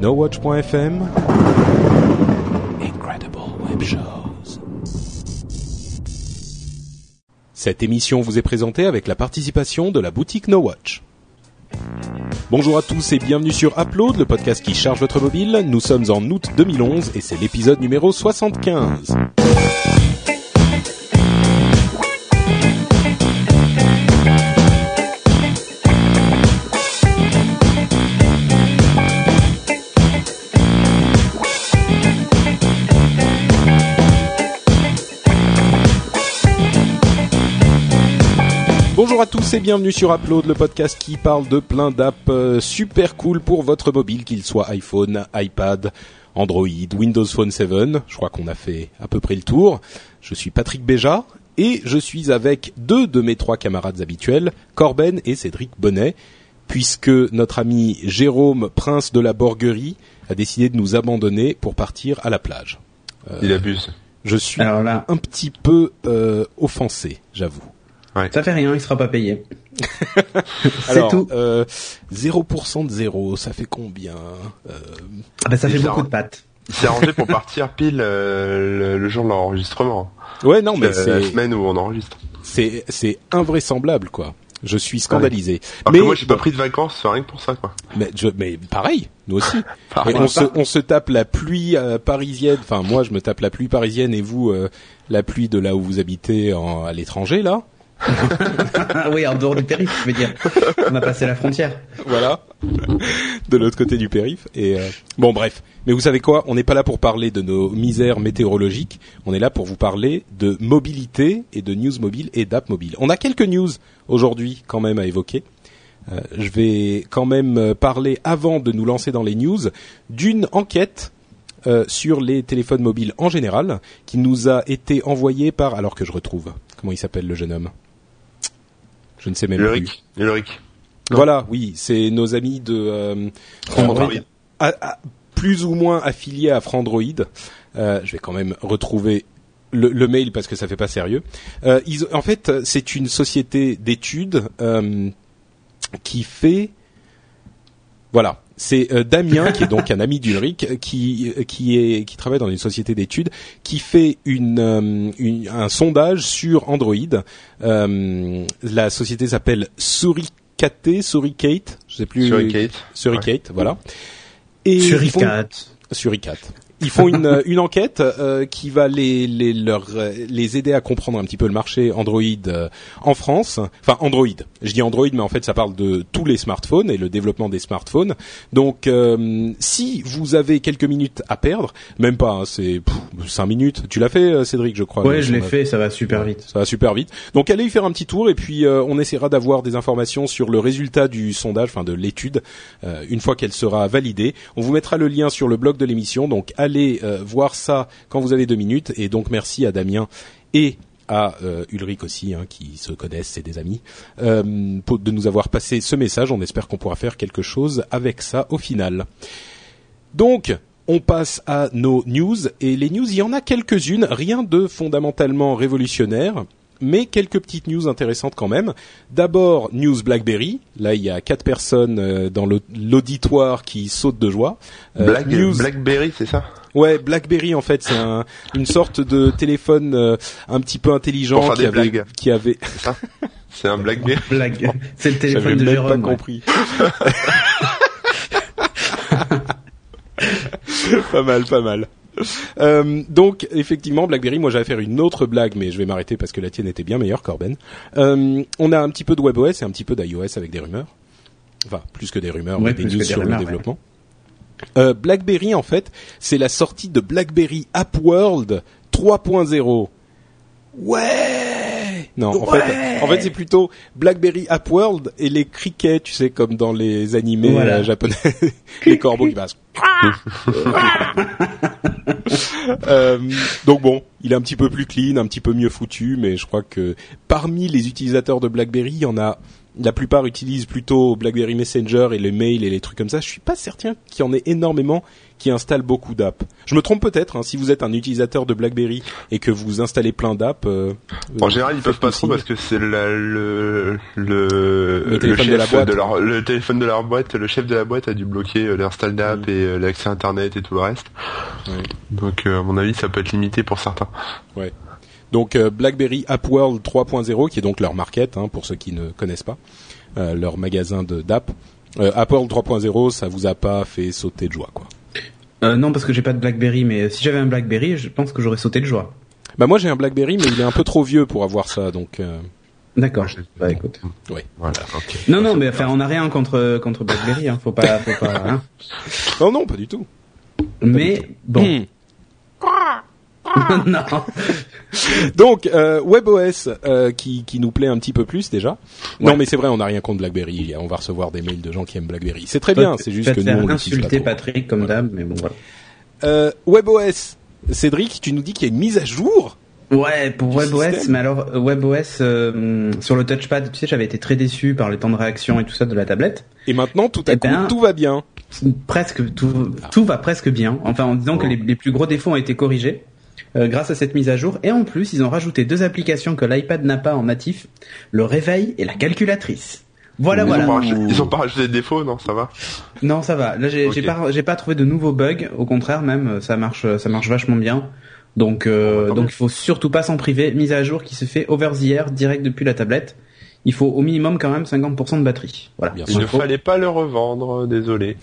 NoWatch.fm Incredible Web Shows. Cette émission vous est présentée avec la participation de la boutique NoWatch. Bonjour à tous et bienvenue sur Upload, le podcast qui charge votre mobile. Nous sommes en août 2011 et c'est l'épisode numéro 75. Bonjour à tous et bienvenue sur Upload, le podcast qui parle de plein d'apps euh, super cool pour votre mobile, qu'il soit iPhone, iPad, Android, Windows Phone 7. Je crois qu'on a fait à peu près le tour. Je suis Patrick Béja et je suis avec deux de mes trois camarades habituels, Corben et Cédric Bonnet, puisque notre ami Jérôme, prince de la Borguerie, a décidé de nous abandonner pour partir à la plage. Euh, Il abuse. Je suis Alors là... un petit peu euh, offensé, j'avoue. Ouais. Ça fait rien, il sera pas payé. c'est tout. Euh, 0% de zéro, ça fait combien euh... ah bah Ça fait beaucoup de pattes. Il s'est arrangé pour partir pile euh, le, jour de l'enregistrement. Ouais, non, mais c'est la semaine où on enregistre. C'est c'est invraisemblable, quoi. Je suis scandalisé. mais moi, j'ai pas pris de vacances, rien que pour ça, quoi. Mais, je, mais pareil, nous aussi. on, se, on se tape la pluie euh, parisienne. Enfin, moi, je me tape la pluie parisienne et vous, euh, la pluie de là où vous habitez en, à l'étranger, là. Oui, en dehors du périph', je veux dire. On a passé la frontière. Voilà, de l'autre côté du périph'. Et euh, bon, bref. Mais vous savez quoi? On n'est pas là pour parler de nos misères météorologiques. On est là pour vous parler de mobilité et de news mobile et d'app mobile. On a quelques news aujourd'hui quand même à évoquer. Euh, je vais quand même parler avant de nous lancer dans les news d'une enquête euh, sur les téléphones mobiles en général qui nous a été envoyée par alors que je retrouve comment il s'appelle le jeune homme? Je ne sais même Ulrich. plus. Ulrich. Voilà, oui, c'est nos amis de euh, Frandroid. plus ou moins affiliés à Frandroid. Euh, je vais quand même retrouver le, le, mail parce que ça fait pas sérieux. Euh, ils, en fait, c'est une société d'études euh, qui fait, voilà, c'est euh, Damien qui est donc un ami d'Ulrich qui qui est qui travaille dans une société d'études qui fait une, euh, une, un sondage sur Android. Euh, la société s'appelle Suricate, Suricate, je sais plus. Suricate. Suricate, ouais. voilà. Et Suricate. Suricate ils font une, une enquête euh, qui va les les leur les aider à comprendre un petit peu le marché Android euh, en France. Enfin Android. Je dis Android, mais en fait ça parle de tous les smartphones et le développement des smartphones. Donc euh, si vous avez quelques minutes à perdre, même pas, hein, c'est cinq minutes. Tu l'as fait, euh, Cédric, je crois. Ouais, je l'ai fait. Ça va super vite. Ça va super vite. Donc allez y faire un petit tour et puis on essaiera d'avoir des informations sur le résultat du sondage, enfin de l'étude, une fois qu'elle sera validée. On vous mettra le lien sur le blog de l'émission. Donc allez euh, voir ça quand vous avez deux minutes. Et donc merci à Damien et à euh, Ulrich aussi, hein, qui se connaissent, c'est des amis, euh, pour, de nous avoir passé ce message. On espère qu'on pourra faire quelque chose avec ça au final. Donc, on passe à nos news et les news, il y en a quelques-unes, rien de fondamentalement révolutionnaire mais quelques petites news intéressantes quand même. D'abord, news BlackBerry. Là, il y a quatre personnes dans l'auditoire qui sautent de joie. Black, news... BlackBerry, c'est ça? Ouais, BlackBerry en fait, c'est un, une sorte de téléphone euh, un petit peu intelligent qui avait, qui avait. C'est un BlackBerry. Blague. C'est le téléphone de même Jérôme. pas compris. pas mal, pas mal. Euh, donc effectivement, BlackBerry, moi j'allais faire une autre blague, mais je vais m'arrêter parce que la tienne était bien meilleure, Corben. Euh, on a un petit peu de WebOS et un petit peu d'iOS avec des rumeurs. Enfin, plus que des rumeurs, ouais, mais des news sur rumeurs, le développement. Ouais. Euh, BlackBerry, en fait, c'est la sortie de BlackBerry App World 3.0. Ouais Non, en fait, en fait, c'est plutôt BlackBerry App World et les criquets, tu sais, comme dans les animés voilà. euh, japonais, les corbeaux qui passent. euh, donc bon, il est un petit peu plus clean, un petit peu mieux foutu, mais je crois que parmi les utilisateurs de BlackBerry, il y en a la plupart utilisent plutôt BlackBerry Messenger et les mails et les trucs comme ça. Je suis pas certain qu'il y en ait énormément qui installent beaucoup d'apps. Je me trompe peut-être. Hein, si vous êtes un utilisateur de BlackBerry et que vous installez plein d'apps. Euh, en général, ils peuvent pas trop parce que c'est le le le, téléphone de la boîte. leur, le téléphone de leur boîte. Le chef de la boîte a dû bloquer euh, l'install d'app mm. et euh, l'accès internet et tout le reste. Donc, à mon avis, ça peut être limité pour certains. Ouais. Donc BlackBerry App World 3.0, qui est donc leur market, hein, pour ceux qui ne connaissent pas, leur magasin de d'app. App World 3.0, ça vous a pas fait sauter de joie, quoi. Euh, non, parce que j'ai pas de BlackBerry, mais si j'avais un BlackBerry, je pense que j'aurais sauté de joie. Bah moi j'ai un BlackBerry, mais il est un peu trop vieux pour avoir ça, donc. Euh... D'accord. Bah écoute. Oui. Voilà. Non non, mais enfin on n'a rien contre contre BlackBerry, hein. Faut pas, faut pas. Hein. non non, pas du tout. mais bon. Hmm. non. Donc euh, WebOS euh, qui, qui nous plaît un petit peu plus déjà. Non mais c'est vrai, on n'a rien contre BlackBerry. On va recevoir des mails de gens qui aiment BlackBerry. C'est très bien. C'est juste que nous on insulter Patrick comme d'hab, mais bon voilà. Euh, WebOS. Cédric, tu nous dis qu'il y a une mise à jour. Ouais, pour WebOS, mais alors WebOS euh, sur le touchpad, tu sais, j'avais été très déçu par les temps de réaction et tout ça de la tablette. Et maintenant, tout à eh coup, ben, tout va bien. Presque tout, tout va presque bien. Enfin, en disant que les, les, plus gros défauts ont été corrigés. Euh, grâce à cette mise à jour. Et en plus, ils ont rajouté deux applications que l'iPad n'a pas en natif, le réveil et la calculatrice. Voilà, ils voilà. Ont ils ont pas rajouté de défauts, non, ça va? Non, ça va. Là, j'ai pas, j'ai pas trouvé de nouveaux bugs. Au contraire, même, ça marche, ça marche vachement bien. Donc, euh, donc il faut surtout pas s'en priver. Mise à jour qui se fait over the air, direct depuis la tablette il faut au minimum quand même 50% de batterie. Voilà. il ne fallait pas le revendre, désolé.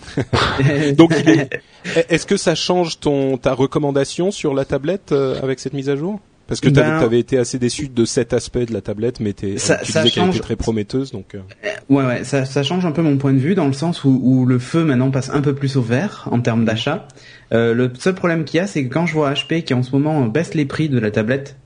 Donc est... est-ce que ça change ton ta recommandation sur la tablette euh, avec cette mise à jour? Parce que tu ben, avais été assez déçu de cet aspect de la tablette, mais tu disais qu'elle était très prometteuse, donc. Euh. Euh, ouais, ouais, ça, ça, change un peu mon point de vue dans le sens où, où, le feu maintenant passe un peu plus au vert en termes d'achat. Euh, le seul problème qu'il y a, c'est que quand je vois HP qui en ce moment baisse les prix de la tablette,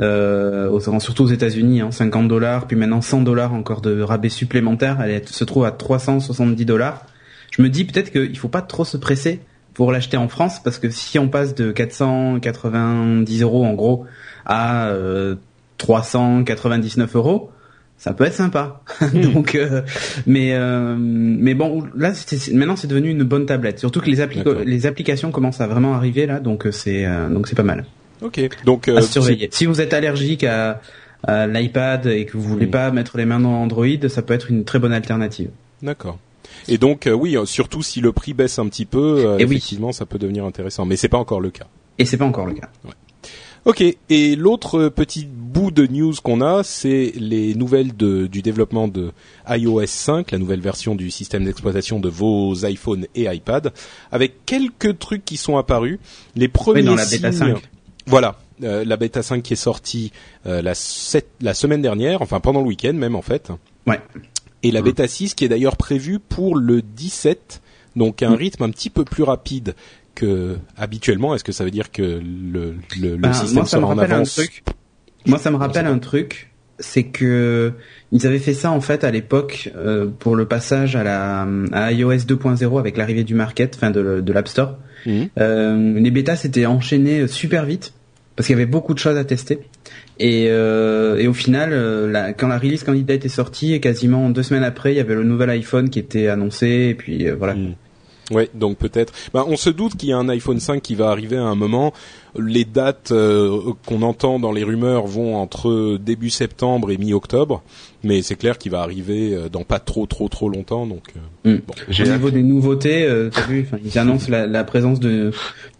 euh, surtout aux États-Unis, hein, 50 dollars, puis maintenant 100 dollars encore de rabais supplémentaires. Elle se trouve à 370 dollars. Je me dis peut-être qu'il faut pas trop se presser pour l'acheter en France parce que si on passe de 490 euros en gros à euh, 399 euros, ça peut être sympa. Hmm. Donc, euh, mais euh, mais bon, là maintenant c'est devenu une bonne tablette. Surtout que les, les applications commencent à vraiment arriver là, donc c'est donc c'est pas mal. Ok. Donc euh, à surveiller. Si vous êtes allergique à, l'iPad et que vous voulez pas mettre les mains dans Android, ça peut être une très bonne alternative. D'accord. Et donc euh, oui, surtout si le prix baisse un petit peu, euh, effectivement, ça peut devenir intéressant. Mais c'est pas encore le cas. Et c'est pas encore le cas. Ouais. Ok. Et l'autre petit bout de news qu'on a, c'est les nouvelles de, du développement de iOS 5, la nouvelle version du système d'exploitation de vos iPhones et iPad, avec quelques trucs qui sont apparus. Les premiers oui, dans la bêta 5. Voilà, euh, la bêta 5 qui est sortie euh, la, la semaine dernière, enfin pendant le week-end même en fait. Ouais. Et la bêta 6 qui est d'ailleurs prévue pour le 17, donc un mm. rythme un petit peu plus rapide que habituellement. Est-ce que ça veut dire que le, le, ben, système sera en avance Moi, ça me rappelle un truc, c'est que ils avaient fait ça en fait à l'époque euh, pour le passage à la à iOS 2.0 avec l'arrivée du market, enfin de, de l'App Store. Mhm. Euh, les bêtas s'étaient enchaînées super vite parce qu'il y avait beaucoup de choses à tester. Et, euh, et au final, quand la release candidate est sortie, et quasiment deux semaines après, il y avait le nouvel iPhone qui était annoncé. Et puis voilà. Mhm. Ouais, donc peut-être. Ben, on se doute qu'il y a un iPhone 5 qui va arriver à un moment. Les dates qu'on entend dans les rumeurs vont entre début septembre et mi-octobre mais c'est clair qu'il va arriver euh, dans pas trop trop trop longtemps donc euh, mm. bon. au niveau des nouveautés euh, t'as vu ils annoncent la, la, présence de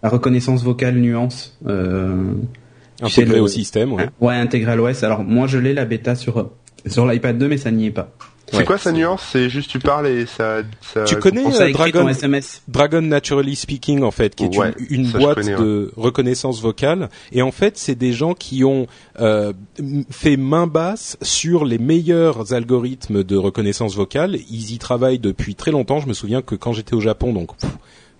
la reconnaissance vocale nuance euh, intégrée au système ouais, ouais intégrée à l'OS alors moi je l'ai la bêta sur sur l'iPad 2 mais ça n'y est pas c'est quoi sa nuance? C'est juste tu parles et ça. ça tu connais euh, Dragon, SMS. Dragon Naturally Speaking en fait, qui est une, boîte de reconnaissance vocale. Et en fait, c'est des gens qui ont euh, fait main basse sur les meilleurs algorithmes de reconnaissance vocale. Ils y travaillent depuis très longtemps. Je me souviens que quand j'étais au Japon, donc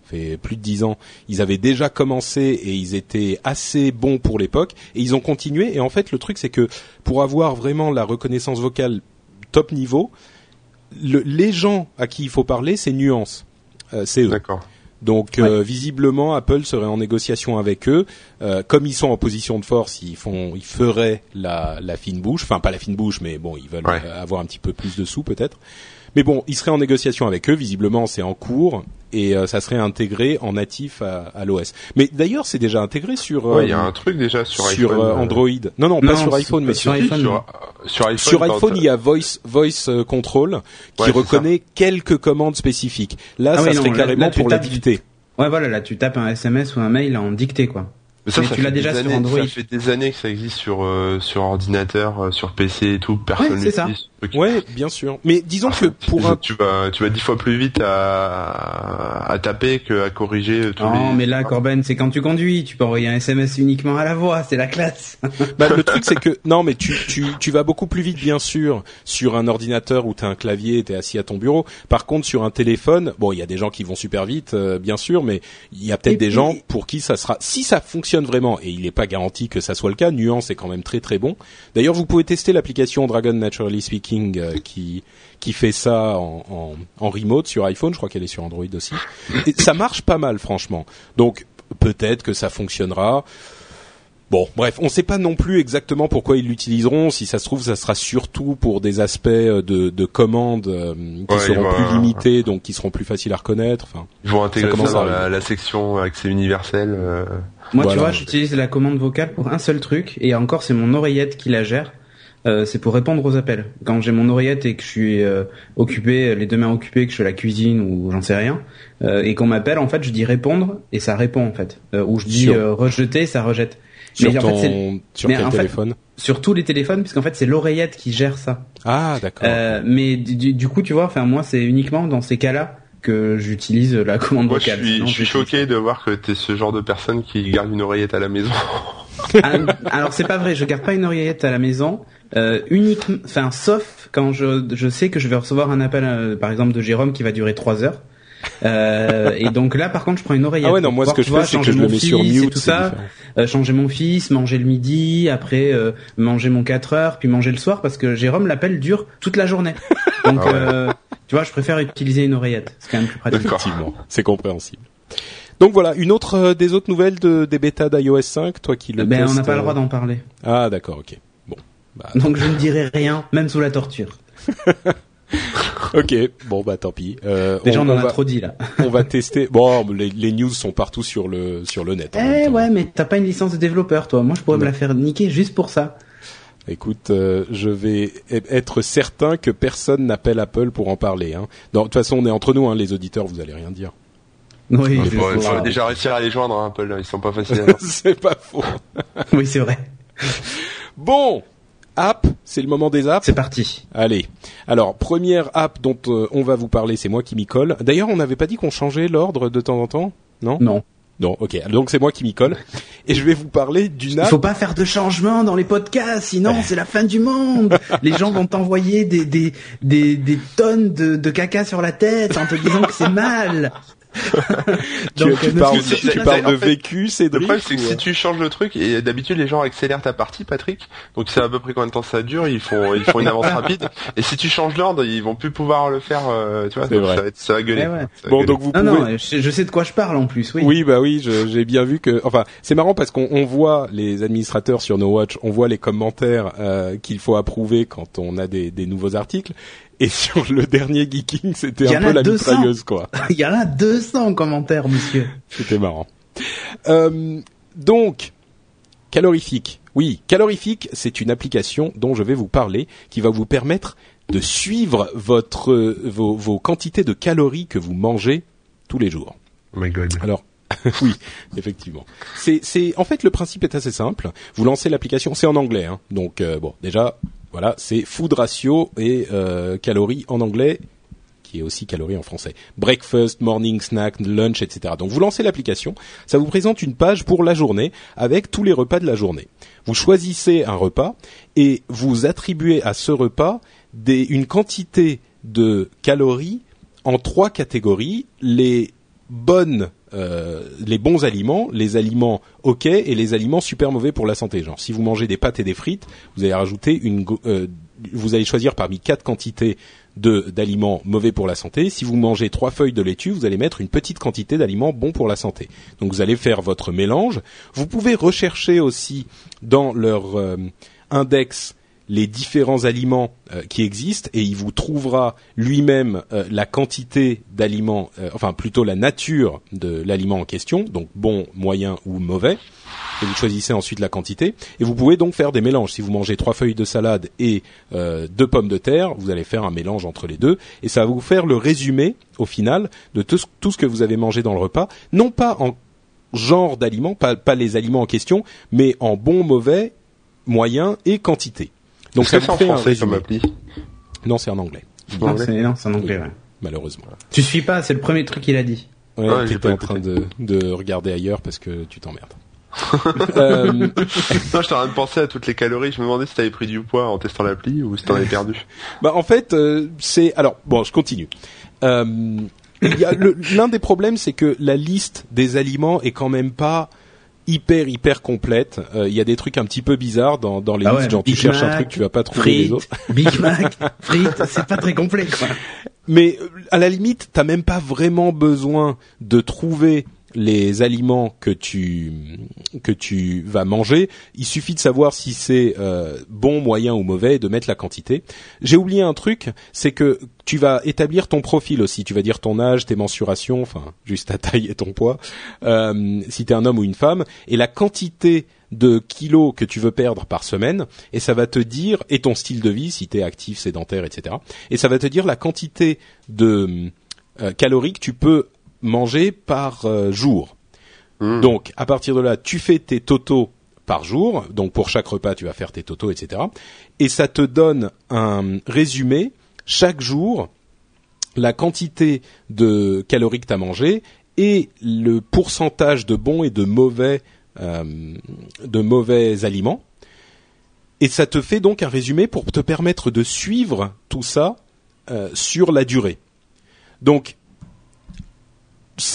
fait plus de dix ans, ils avaient déjà commencé et ils étaient assez bons pour l'époque et ils ont continué. Et en fait, le truc c'est que pour avoir vraiment la reconnaissance vocale top niveau. les gens à qui il faut parler, c'est Nuance. Euh, c'est eux. D'accord. Donc visiblement, Apple serait en négociation avec eux. comme ils sont en position de force, ils font, ils feraient la, la fine bouche. Enfin, pas la fine bouche, mais bon, ils veulent avoir un petit peu plus de sous peut-être. Mais bon, il serait en négociation avec eux. Visiblement, c'est en cours et euh, ça serait intégré en natif à, à l'OS. Mais d'ailleurs, c'est déjà intégré sur. Ouais, il y a euh, un truc déjà sur, sur iPhone, euh, Android. Non, non, pas sur iPhone, mais sur, iPhone. Sur, sur iPhone, sur iPhone il y a Voice Voice Control qui reconnaît quelques commandes spécifiques. Là, ah ça serait carrément pour la dictée. Ouais, voilà, là, tu tapes un SMS ou un mail en dictée, quoi. Mais ça, ça tu l'as déjà sur Android. Ça fait des années que ça existe sur euh, sur ordinateur, euh, sur PC et tout. Personne ouais, c'est ça. Ouais, bien sûr. Mais disons que pour un... tu vas tu vas dix fois plus vite à à taper que à corriger tous non, mais là, Corben, c'est quand tu conduis. Tu peux envoyer un SMS uniquement à la voix. C'est la classe. bah, le truc, c'est que non, mais tu tu tu vas beaucoup plus vite, bien sûr, sur un ordinateur où t'as un clavier, t'es assis à ton bureau. Par contre, sur un téléphone, bon, il y a des gens qui vont super vite, euh, bien sûr, mais il y a peut-être des gens pour qui ça sera, si ça fonctionne vraiment, et il n'est pas garanti que ça soit le cas, Nuance est quand même très très bon. D'ailleurs, vous pouvez tester l'application Dragon Naturally Speaking euh, qui qui fait ça en, en, remote sur iPhone, je crois qu'elle est sur Android aussi. Ça marche pas mal franchement. Donc peut-être que ça fonctionnera. Bon, bref, on ne sait pas non plus exactement pourquoi ils l'utiliseront. Si ça se trouve, ça sera surtout pour des aspects euh, de, de commandes euh, qui seront plus limités, donc qui seront plus faciles à reconnaître. Enfin, ils vont intégrer ça, dans la, section accès universel. Euh... Moi, tu vois, j'utilise la commande vocale pour un seul truc, et encore, c'est mon oreillette qui la gère. Euh, c'est pour répondre aux appels. Quand j'ai mon oreillette et que je suis euh, occupé, les deux mains occupées, que je fais la cuisine ou j'en sais rien, euh, et qu'on m'appelle, en fait, je dis répondre et ça répond en fait. ou je dis rejeter, ça rejette. Sur mais en fait, sur quel téléphone Sur tous les téléphones, puisqu'en fait c'est l'oreillette qui gère ça. Ah d'accord. mais du, du, coup, tu vois, enfin moi c'est uniquement dans ces cas-là que j'utilise la commande vocale. Je suis, je suis choqué de voir que t'es ce genre de personne qui garde une oreillette à la maison. Ah, alors c'est pas vrai, je garde pas une oreillette à la maison. Euh, uniquement, enfin sauf quand je, je sais que je vais recevoir un appel, euh, par exemple de Jérôme qui va durer trois heures. Euh, et donc là, par contre, je prends une oreillette. Ah ouais, non, moi, ce que je fais, c'est que je le mets sur mute, tout ça. Euh, changer mon fils, manger le midi, après euh, manger mon 4 heures, puis manger le soir, parce que Jérôme, l'appel dure toute la journée. Donc, ah euh, tu vois, je préfère utiliser une oreillette. C'est quand même plus pratique. Effectivement, c'est compréhensible. Donc voilà, une autre euh, des autres nouvelles de, des bêtas d'iOS 5, toi qui le Ben, on n'a pas le droit d'en parler. Ah, d'accord, ok. Bon. Bah... Donc je ne dirai rien, même sous la torture. ok, bon bah tant pis. Euh, Déjà on, en a trop dit là. on va tester. Bon, les, les, news sont partout sur le sur le net. Eh ouais, mais t'as pas une licence de développeur, toi. Moi, je pourrais me la faire niquer juste pour ça. Écoute, euh, je vais être certain que personne n'appelle Apple pour en parler. Hein. de toute façon, on est entre nous, hein, les auditeurs, vous allez rien dire. Oui, il faut, déjà réussir à les joindre, hein, Apple. Ils sont pas faciles. c'est pas faux. oui, c'est vrai. Bon, app, c'est le moment des apps. C'est parti. Allez. Alors, première app dont euh, on va vous parler, c'est moi qui m'y colle. D'ailleurs, on n'avait pas dit qu'on changeait l'ordre de temps en temps, non? Non. Non, ok. Donc c'est moi qui m'y colle. Et je vais vous parler d'une app. Il faut pas faire de changement dans les podcasts, sinon c'est la fin du monde. Les gens vont t'envoyer des, des, des, des tonnes de, de caca sur la tête en te disant que c'est mal. Donc, tu, parles, tu parles de vécu, c'est Le problème, c'est que si tu changes le truc, et d'habitude les gens accélèrent ta partie, Patrick, donc c'est à peu près combien de temps ça dure, ils font, ils font une avance rapide, et si tu changes l'ordre, ils vont plus pouvoir le faire, euh, tu vois, ça, va être, ça va gueuler. Eh bon, donc vous pouvez... Non, non, je, sais de quoi je parle en plus, oui. Oui, bah oui, j'ai bien vu que, enfin, c'est marrant parce qu'on voit les administrateurs sur No Watch, on voit les commentaires euh, qu'il faut approuver quand on a des, des nouveaux articles, et sur le dernier Geeking, c'était un peu la mitrailleuse, quoi. Il y en a 200 commentaires, monsieur. C'était marrant. Euh, donc, calorifique. Oui, calorifique, c'est une application dont je vais vous parler, qui va vous permettre de suivre votre vos, vos quantités de calories que vous mangez tous les jours. Oh my god. Alors, oui, effectivement. C'est, c'est, en fait, le principe est assez simple. Vous lancez l'application, c'est en anglais, hein. donc euh, bon, déjà, voilà, c'est food ratio et euh, calories en anglais, qui est aussi calories en français. Breakfast, morning snack, lunch, etc. Donc vous lancez l'application, ça vous présente une page pour la journée avec tous les repas de la journée. Vous choisissez un repas et vous attribuez à ce repas des, une quantité de calories en trois catégories. Les bonnes euh, les bons aliments, les aliments ok et les aliments super mauvais pour la santé. Genre si vous mangez des pâtes et des frites, vous allez rajouter une euh, vous allez choisir parmi quatre quantités de d'aliments mauvais pour la santé. Si vous mangez trois feuilles de laitue, vous allez mettre une petite quantité d'aliments bons pour la santé. Donc vous allez faire votre mélange. Vous pouvez rechercher aussi dans leur euh, index les différents aliments euh, qui existent et il vous trouvera lui-même euh, la quantité d'aliments, enfin plutôt la nature de l'aliment en question, donc bon, moyen ou mauvais et vous choisissez ensuite la quantité. Et vous pouvez donc faire des mélanges. Si vous mangez trois feuilles de salade et euh, deux pommes de terre, vous allez faire un mélange entre les deux, et ça va vous faire le résumé au final de tout, ce que vous avez mangé dans le repas, non pas en genre d'aliments, pas, les aliments en question, mais en bon, mauvais, moyen et quantité. Donc ça vous fait un résumé. Non, c'est en anglais. Non, c'est en anglais. Ouais. Malheureusement. Tu suis pas, c'est le premier truc qu'il a dit. Ouais, ouais tu en train de, de regarder ailleurs parce que tu t'emmerdes. euh... non, j'étais en train de penser à toutes les calories. Je me demandais si t'avais pris du poids en testant l'appli ou si t'en avais perdu. bah en fait, euh, c'est alors bon, je continue. Euh, l'un des problèmes, c'est que la liste des aliments est quand même pas hyper hyper complète. Euh, il y a des trucs un petit peu bizarres dans, dans les ah listes. genre tu cherches un truc, tu vas pas trouver les autres. Big Mac, frites, c'est pas très complet. Quoi. Mais à la limite, t'as même pas vraiment besoin de trouver les aliments que tu que tu vas manger, il suffit de savoir si c'est euh, bon, moyen ou mauvais de mettre la quantité. J'ai oublié un truc, c'est que tu vas établir ton profil aussi. Tu vas dire ton âge, tes mensurations, enfin juste ta taille et ton poids, euh, si tu es un homme ou une femme, et la quantité de kilos que tu veux perdre par semaine, et ça va te dire, et ton style de vie, si tu es actif, sédentaire, etc. Et ça va te dire la quantité de euh, calories que tu peux manger par euh, jour. Hmm. Donc à partir de là, tu fais tes totaux par jour. Donc pour chaque repas, tu vas faire tes totaux, etc. Et ça te donne un résumé chaque jour, la quantité de calories que tu as mangé et le pourcentage de bons et de mauvais euh, de mauvais aliments. Et ça te fait donc un résumé pour te permettre de suivre tout ça euh, sur la durée. Donc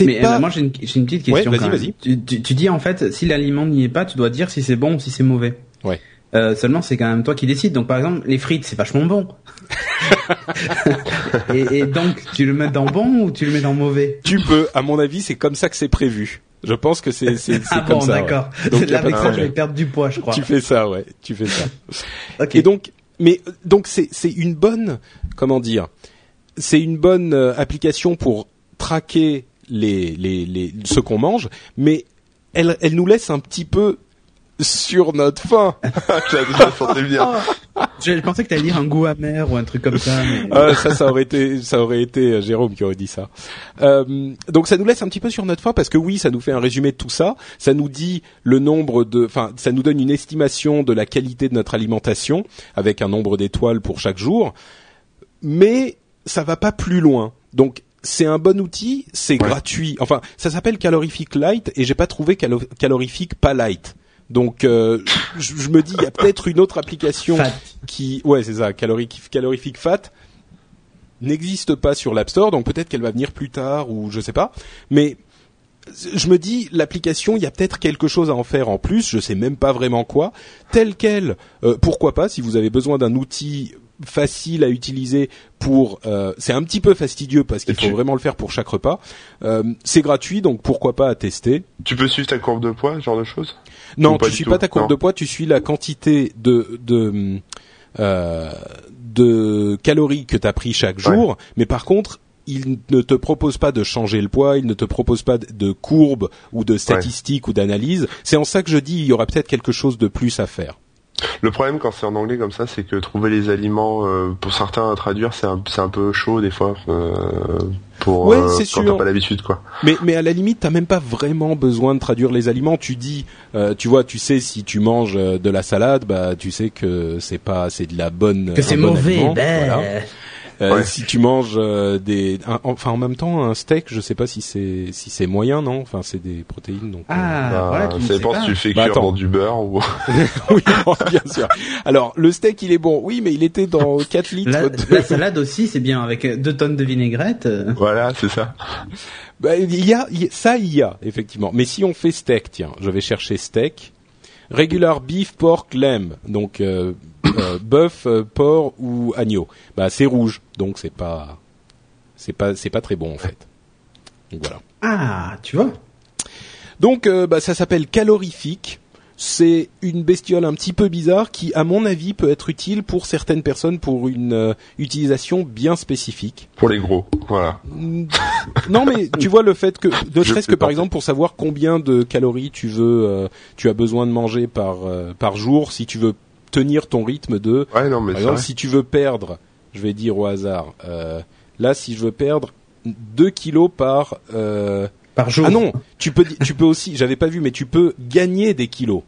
mais euh, moi j'ai une, petite question. vas-y, vas-y. Tu, tu, dis en fait, si l'aliment n'y est pas, tu dois dire si c'est bon ou si c'est mauvais. Ouais. Euh, seulement, c'est quand même toi qui décides. Donc, par exemple, les frites, c'est vachement bon. et, et, donc, tu le mets dans bon ou tu le mets dans mauvais? Tu peux. À mon avis, c'est comme ça que c'est prévu. Je pense que c'est c'est ah comme bon, ça. d'accord. C'est là avec ça je vais perdre du poids, je crois. Tu fais ça, ouais. Tu fais ça. ok. Et donc, mais donc c'est c'est une bonne, comment dire, c'est une bonne euh, application pour traquer les, les, les ce qu'on mange, mais elle, elle nous laisse un petit peu sur notre faim. je, pensais que tu allais dire un goût amer ou un truc comme ça. Ah, ça, ça aurait été, ça aurait été euh, Jérôme qui aurait dit ça. Euh, donc ça nous laisse un petit peu sur notre faim parce que oui, ça nous fait un résumé de tout ça. Ça nous dit le nombre de, enfin, ça nous donne une estimation de la qualité de notre alimentation avec un nombre d'étoiles pour chaque jour. Mais ça va pas plus loin. Donc c'est un bon outil, c'est gratuit. Enfin, ça s'appelle Calorific Light et j'ai pas trouvé Calorific pas light. Donc euh, je, me dis il y a peut-être une autre application qui ouais, c'est ça, Calorific Calorific Fat n'existe pas sur l'App Store, donc peut-être qu'elle va venir plus tard ou je sais pas. Mais je me dis l'application, il y a peut-être quelque chose à en faire en plus, je sais même pas vraiment quoi. Tel quel, euh, pourquoi pas si vous avez besoin d'un outil facile à utiliser pour euh, c'est un petit peu fastidieux parce qu'il faut vraiment le faire pour chaque repas. Euh, c'est gratuit donc pourquoi pas à tester. Tu peux suivre ta courbe de poids ce genre de choses? Non tu suis pas ta courbe de poids tu suis la quantité de de euh, de calories que tu as pris chaque jour. Mais par contre il ne te propose pas de changer le poids, il ne te propose pas de courbe ou de statistiques ou d'analyse. C'est en ça que je dis il y aura peut-être quelque chose de plus à faire. Le problème quand c'est en anglais comme ça, c'est que trouver les aliments euh, pour certains à traduire, c'est un, un peu chaud des fois euh, pour ouais, euh, quand t'as pas l'habitude quoi. Mais mais à la limite, t'as même pas vraiment besoin de traduire les aliments. Tu dis, euh, tu vois, tu sais si tu manges de la salade, bah tu sais que c'est pas c'est de la bonne. Que c'est mauvais. Ben. Euh, si tu manges euh, des, enfin en même temps un steak, je sais pas si c'est si c'est moyen, non? Enfin c'est des protéines donc. Ah, euh, voilà, ça dépend si tu fais bah, cuire dans du beurre ou. oui, bien sûr. Alors le steak il est bon, oui, mais il était dans 4 litres. La, de... la salade aussi c'est bien avec 2 tonnes de vinaigrette. Voilà, c'est ça. Bah, il y a, ça il y a effectivement. Mais si on fait steak, tiens, je vais chercher steak. Regular beef pork lamb, donc bœuf, porc ou agneau. Bah c'est rouge, donc c'est pas c'est pas c'est pas très bon en fait. Donc voilà. Ah, tu vois. Donc bah, ça s'appelle calorifique c'est une bestiole un petit peu bizarre qui, à mon avis, peut être utile pour certaines personnes pour une euh, utilisation bien spécifique. Pour les gros, voilà. Mm. non, mais tu vois le fait que, ne serait-ce que par exemple pour savoir combien de calories tu veux, euh, tu as besoin de manger par euh, par jour, si tu veux tenir ton rythme de. Ouais, non, mais par exemple, si tu veux perdre, je vais dire au hasard, là, si je veux perdre 2 kilos par Ah non, tu peux tu peux aussi, j'avais pas vu, mais tu peux gagner des kilos.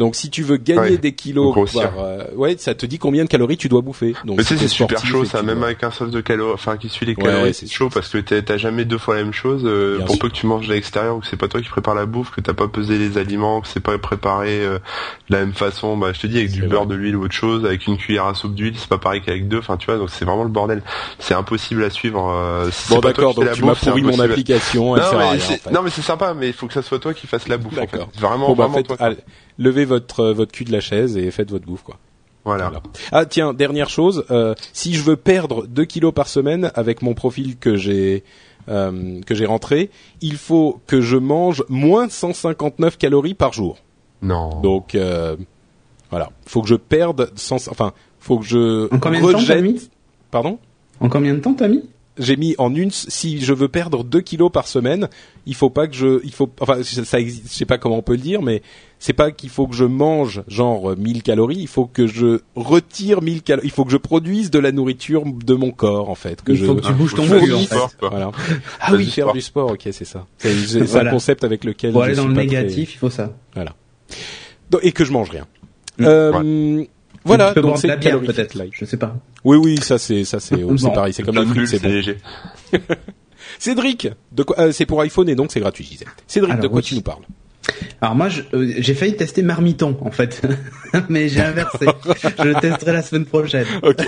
Donc si tu veux gagner des kilos par, euh, ouais, ça te dit combien de calories tu dois bouffer. Donc mais sais, c'est super chaud, ça, même avec un sauce de calories, enfin qui suit les calories, c'est chaud parce que t'as jamais deux fois la même chose. Euh, pour peu que tu manges à l'extérieur ou que c'est pas toi qui prépare la bouffe, que t'as pas pesé les aliments, que c'est pas préparé euh, de la même façon, bah je te dis avec du beurre, de l'huile ou autre chose, avec une cuillère à soupe d'huile, c'est pas pareil qu'avec deux. Enfin tu vois, donc c'est vraiment le bordel. C'est impossible à suivre. Si bon d'accord, donc tu m'as pourri mon application. Non mais, c'est sympa, mais il faut que ça soit toi qui fasse la bouffe. Vraiment, bah, vraiment toi levez votre euh, votre cul de la chaise et faites votre bouffe quoi. Voilà. Ah tiens, dernière chose, euh, si je veux perdre 2 kilos par semaine avec mon profil que j'ai euh, que j'ai rentré, il faut que je mange moins 159 calories par jour. Non. Donc euh, voilà, faut que je perde 100, enfin, faut que je en combien de temps mis? Pardon? En combien de temps t'as mis? J'ai mis en une si je veux perdre 2 kilos par semaine, il faut pas que je il faut enfin ça existe, je sais pas comment on peut le dire mais c'est pas qu'il faut que je mange genre 1000 calories, il faut que je retire 1000 calories, il faut que je produise de la nourriture de mon corps en fait, que il faut que tu bouges ton corps en fait. Voilà. Ah oui, faire du sport, OK, c'est ça. C'est un concept avec lequel Pour aller dans le négatif, il faut ça. Voilà. et que je mange rien. Mm. Euh, voilà, donc c'est la bière peut-être. Je sais pas. Oui, oui, ça c'est ça c'est c'est pareil, c'est comme la frites, c'est léger. Cédric, de quoi euh, C'est pour iPhone et donc c'est gratuit, je disais. Cédric, de quoi tu nous parles? Alors moi, euh, j'ai failli tester Marmiton en fait, mais j'ai inversé. je le testerai la semaine prochaine. Ok.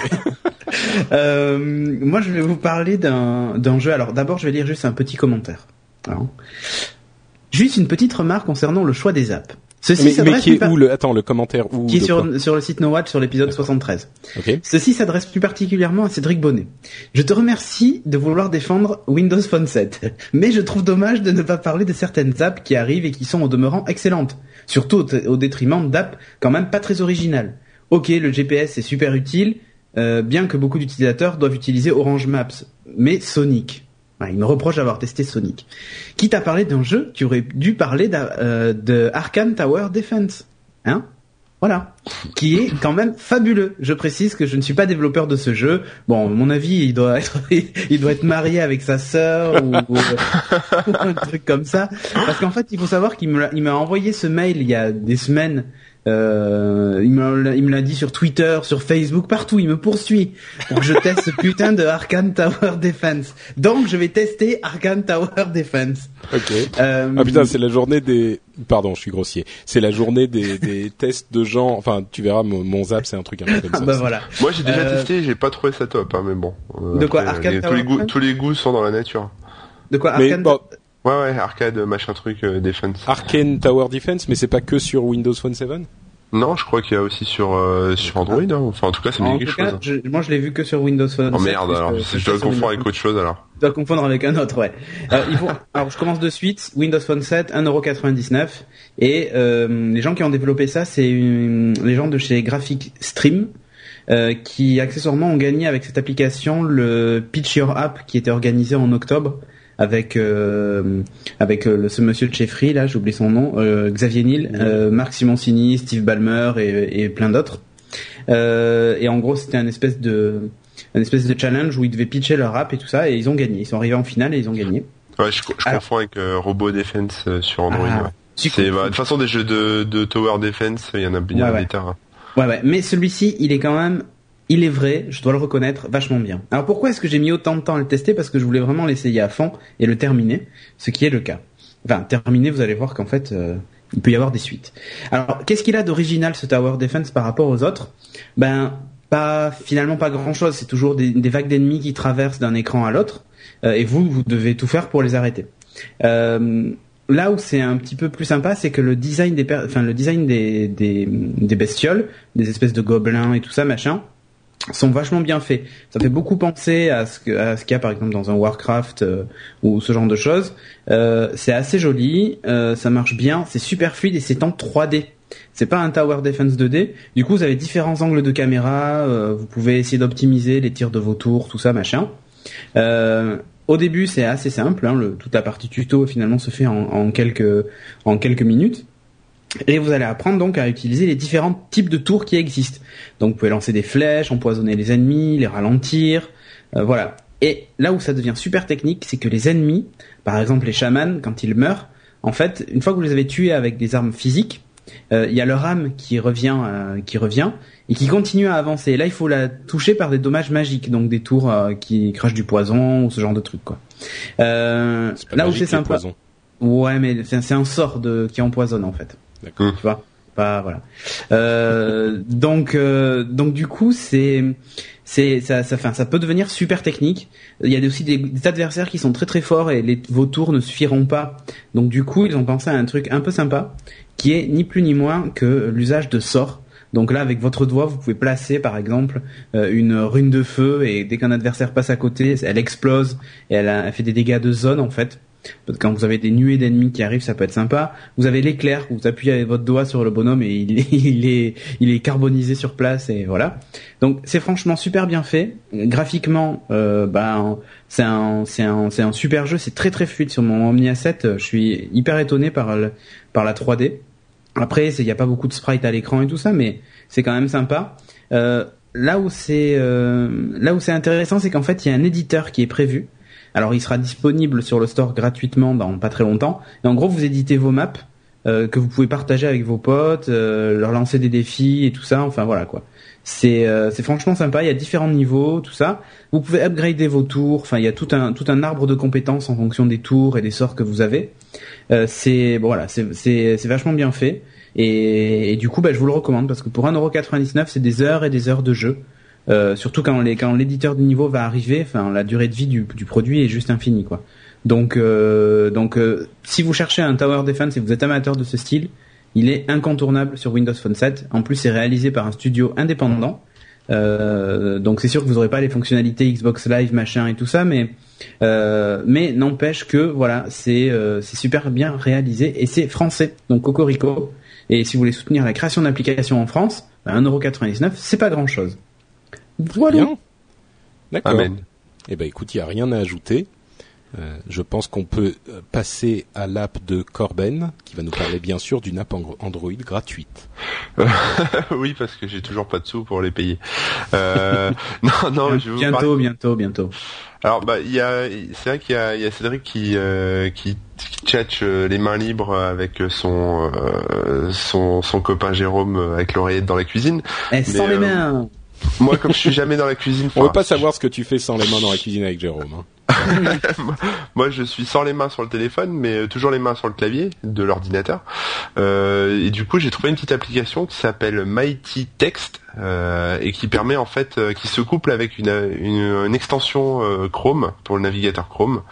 euh, moi, je vais vous parler d'un d'un jeu. Alors d'abord, je vais lire juste un petit commentaire. juste une petite remarque concernant le choix des apps. Ceci mais, mais qui est où le attends le commentaire où qui est sur sur le site No Watch sur l'épisode 73. Okay. Ceci s'adresse plus particulièrement à Cédric Bonnet. Je te remercie de vouloir défendre Windows Phone 7, mais je trouve dommage de ne pas parler de certaines apps qui arrivent et qui sont au demeurant excellentes, surtout au, détriment d'apps quand même pas très originales. Ok, le GPS est super utile, euh, bien que beaucoup d'utilisateurs doivent utiliser Orange Maps, mais Sonic il me reproche d'avoir testé Sonic. Quitte à parler d'un jeu, tu aurais dû parler euh, de Arkane Tower Defense. Hein? Voilà. Qui est quand même fabuleux. Je précise que je ne suis pas développeur de ce jeu. Bon, mon avis, il doit être, marié avec sa sœur ou, ou, un truc comme ça. Parce qu'en fait, il faut savoir qu'il m'a envoyé ce mail il y a des semaines euh, il me l'a dit sur Twitter, sur Facebook, partout. Il me poursuit pour que je teste ce putain de Arkane Tower Defense. Donc je vais tester Arkane Tower Defense. Ok. Euh, ah putain, c'est la journée des. Pardon, je suis grossier. C'est la journée des, des tests de gens. Enfin, tu verras, mon, zap, c'est un truc un peu comme ça. bah voilà. Moi, j'ai déjà euh, testé, j'ai pas trouvé ça top, hein, mais bon. Euh, de quoi Arkane tous les goûts, tous les goûts sont dans la nature. De quoi Arkane Ouais, ouais, arcade, machin truc, euh, Defense. Arkane Tower Defense, mais c'est pas que sur Windows Phone 7 non, je crois qu'il y a aussi sur euh, sur Android. Hein. Enfin, en tout cas, c'est quelque chose. Je, moi, je l'ai vu que sur Windows Phone. Oh merde, alors je dois confondre avec autre chose alors. Je dois confondre avec un autre, ouais. Euh, il faut... Alors, je commence de suite. Windows Phone 7, 1,99€. Et euh, les gens qui ont développé ça, c'est les gens de chez Graphic Stream. Euh, qui accessoirement ont gagné avec cette application le Pitch Your App qui était organisé en octobre avec euh, avec euh, ce monsieur de chez là, j'oublie son nom, euh, Xavier Niel, Marc Simoncini, Steve Ballmer et, et plein d'autres. et en gros, c'était un espèce de un espèce de challenge où ils devaient pitcher leur app et tout ça, et ils ont gagné. Ils sont arrivés en finale et ils ont gagné. Ouais, je, je confonds avec Robo Defense sur Android. Ah, ouais. bah, de toute façon, des jeux de, de Tower Defense, il y en a bien ouais, des ouais. Ouais, ouais. Mais celui-ci, il est quand même il est vrai, je dois le reconnaître, vachement bien. Alors pourquoi est-ce que j'ai mis autant de temps à le tester? Parce que je voulais vraiment l'essayer à fond et le terminer, ce qui est le cas. Enfin, terminer, vous allez voir qu'en fait, euh, il peut y avoir des suites. Alors, qu'est-ce qu'il a d'original ce Tower Defense par rapport aux autres? Ben, pas finalement pas grand-chose. C'est toujours des, vagues d'ennemis qui traversent d'un écran à l'autre, euh, et vous, vous devez tout faire pour les arrêter. Euh, là où c'est un petit peu plus sympa, c'est que le design des, enfin le design des, des, des bestioles, des espèces de gobelins et tout ça, machin, sont vachement bien faits. Ça fait beaucoup penser à ce qu'il y a par exemple dans un Warcraft euh, ou ce genre de choses. Euh, c'est assez joli, euh, ça marche bien, c'est super fluide et c'est en 3D. C'est pas un Tower Defense 2D. Du coup, vous avez différents angles de caméra. vous pouvez essayer d'optimiser les tirs de vos tours, tout ça, machin. au début, c'est assez simple. Hein, le, toute la partie tuto finalement se fait en, en quelques en quelques minutes. Et vous allez apprendre donc à utiliser les différents types de tours qui existent. Donc vous pouvez lancer des flèches, empoisonner les ennemis, les ralentir, euh, voilà. Et là où ça devient super technique, c'est que les ennemis, par exemple les chamans, quand ils meurent, en fait, une fois que vous les avez tués avec des armes physiques, euh, il y a leur âme qui revient, euh, qui revient et qui continue à avancer. Et là, il faut la toucher par des dommages magiques, donc des tours qui crachent du poison ou ce genre de trucs, quoi. là où c'est sympa. Ouais, mais c'est un sort de qui empoisonne en fait. D'accord. Tu vois? Pas voilà. Euh, donc euh, donc du coup c'est c'est ça ça ça peut devenir super technique. Il y a aussi des, adversaires qui sont très très forts et les, vos tours ne suffiront pas. Donc du coup ils ont pensé à un truc un peu sympa qui est ni plus ni moins que l'usage de sorts. Donc là avec votre doigt vous pouvez placer par exemple euh, une rune de feu et dès qu'un adversaire passe à côté elle explose et elle, fait des dégâts de zone en fait. Quand vous avez des nuées d'ennemis qui arrivent, ça peut être sympa. Vous avez l'éclair, vous appuyez votre doigt sur le bonhomme et il, il, est, il est carbonisé sur place et voilà. Donc c'est franchement super bien fait. Graphiquement, euh, bah, c'est un, c'est un, c'est un super jeu. C'est très très fluide sur mon Omni A7. Je suis hyper étonné par le, par la 3D. Après, il n'y a pas beaucoup de sprites à l'écran et tout ça, mais c'est quand même sympa. Euh, là où c'est, euh, là où c'est intéressant, c'est qu'en fait, il y a un éditeur qui est prévu. Alors il sera disponible sur le store gratuitement dans pas très longtemps. Et en gros, vous éditez vos maps euh, que vous pouvez partager avec vos potes, euh, leur lancer des défis et tout ça. Enfin voilà quoi. C'est euh, c'est franchement sympa. Il y a différents niveaux, tout ça. Vous pouvez upgrader vos tours. Enfin il y a tout un tout un arbre de compétences en fonction des tours et des sorts que vous avez. c'est voilà, c'est c'est c'est vachement bien fait. Et, et du coup, bah, je vous le recommande parce que pour 1,99€, c'est des heures et des heures de jeu. Euh, surtout quand les, quand l'éditeur du niveau va arriver, enfin la durée de vie du, du produit est juste infinie quoi. Donc euh, donc euh, si vous cherchez un tower defense et vous êtes amateur de ce style, il est incontournable sur Windows Phone 7. En plus, c'est réalisé par un studio indépendant. donc c'est sûr que vous n'aurez pas les fonctionnalités Xbox Live machin et tout ça, mais mais n'empêche que voilà c'est c'est super bien réalisé et c'est français donc Cocorico. Et si vous voulez soutenir la création d'applications en France, bah, 1,99€, c'est pas grand chose. Voilà. D'accord. Eh ben écoute, il n'y a rien à ajouter. Euh, je pense qu'on peut euh, passer à l'app de Corben, qui va nous parler bien sûr d'une app Android gratuite. oui, parce que j'ai toujours pas de sous pour les payer. Euh, non, non, je bientôt, bientôt, bientôt. Alors, bah, il y a, c'est vrai qu'il y a, y a Cédric qui euh, qui, tchatche les mains libres avec son son son copain Jérôme avec l'oreillette dans la cuisine. Eh, sans les mains. Moi, comme je suis jamais dans la cuisine, on veut pas savoir ce que tu fais sans les mains dans la cuisine avec Jérôme. Hein. Moi, je suis sans les mains sur le téléphone, mais euh, toujours les mains sur le clavier de l'ordinateur. Euh, et du coup, j'ai trouvé une petite application qui s'appelle Mighty Text euh, et qui permet en fait, qui se couple avec une, une, extension Chrome pour le navigateur Chrome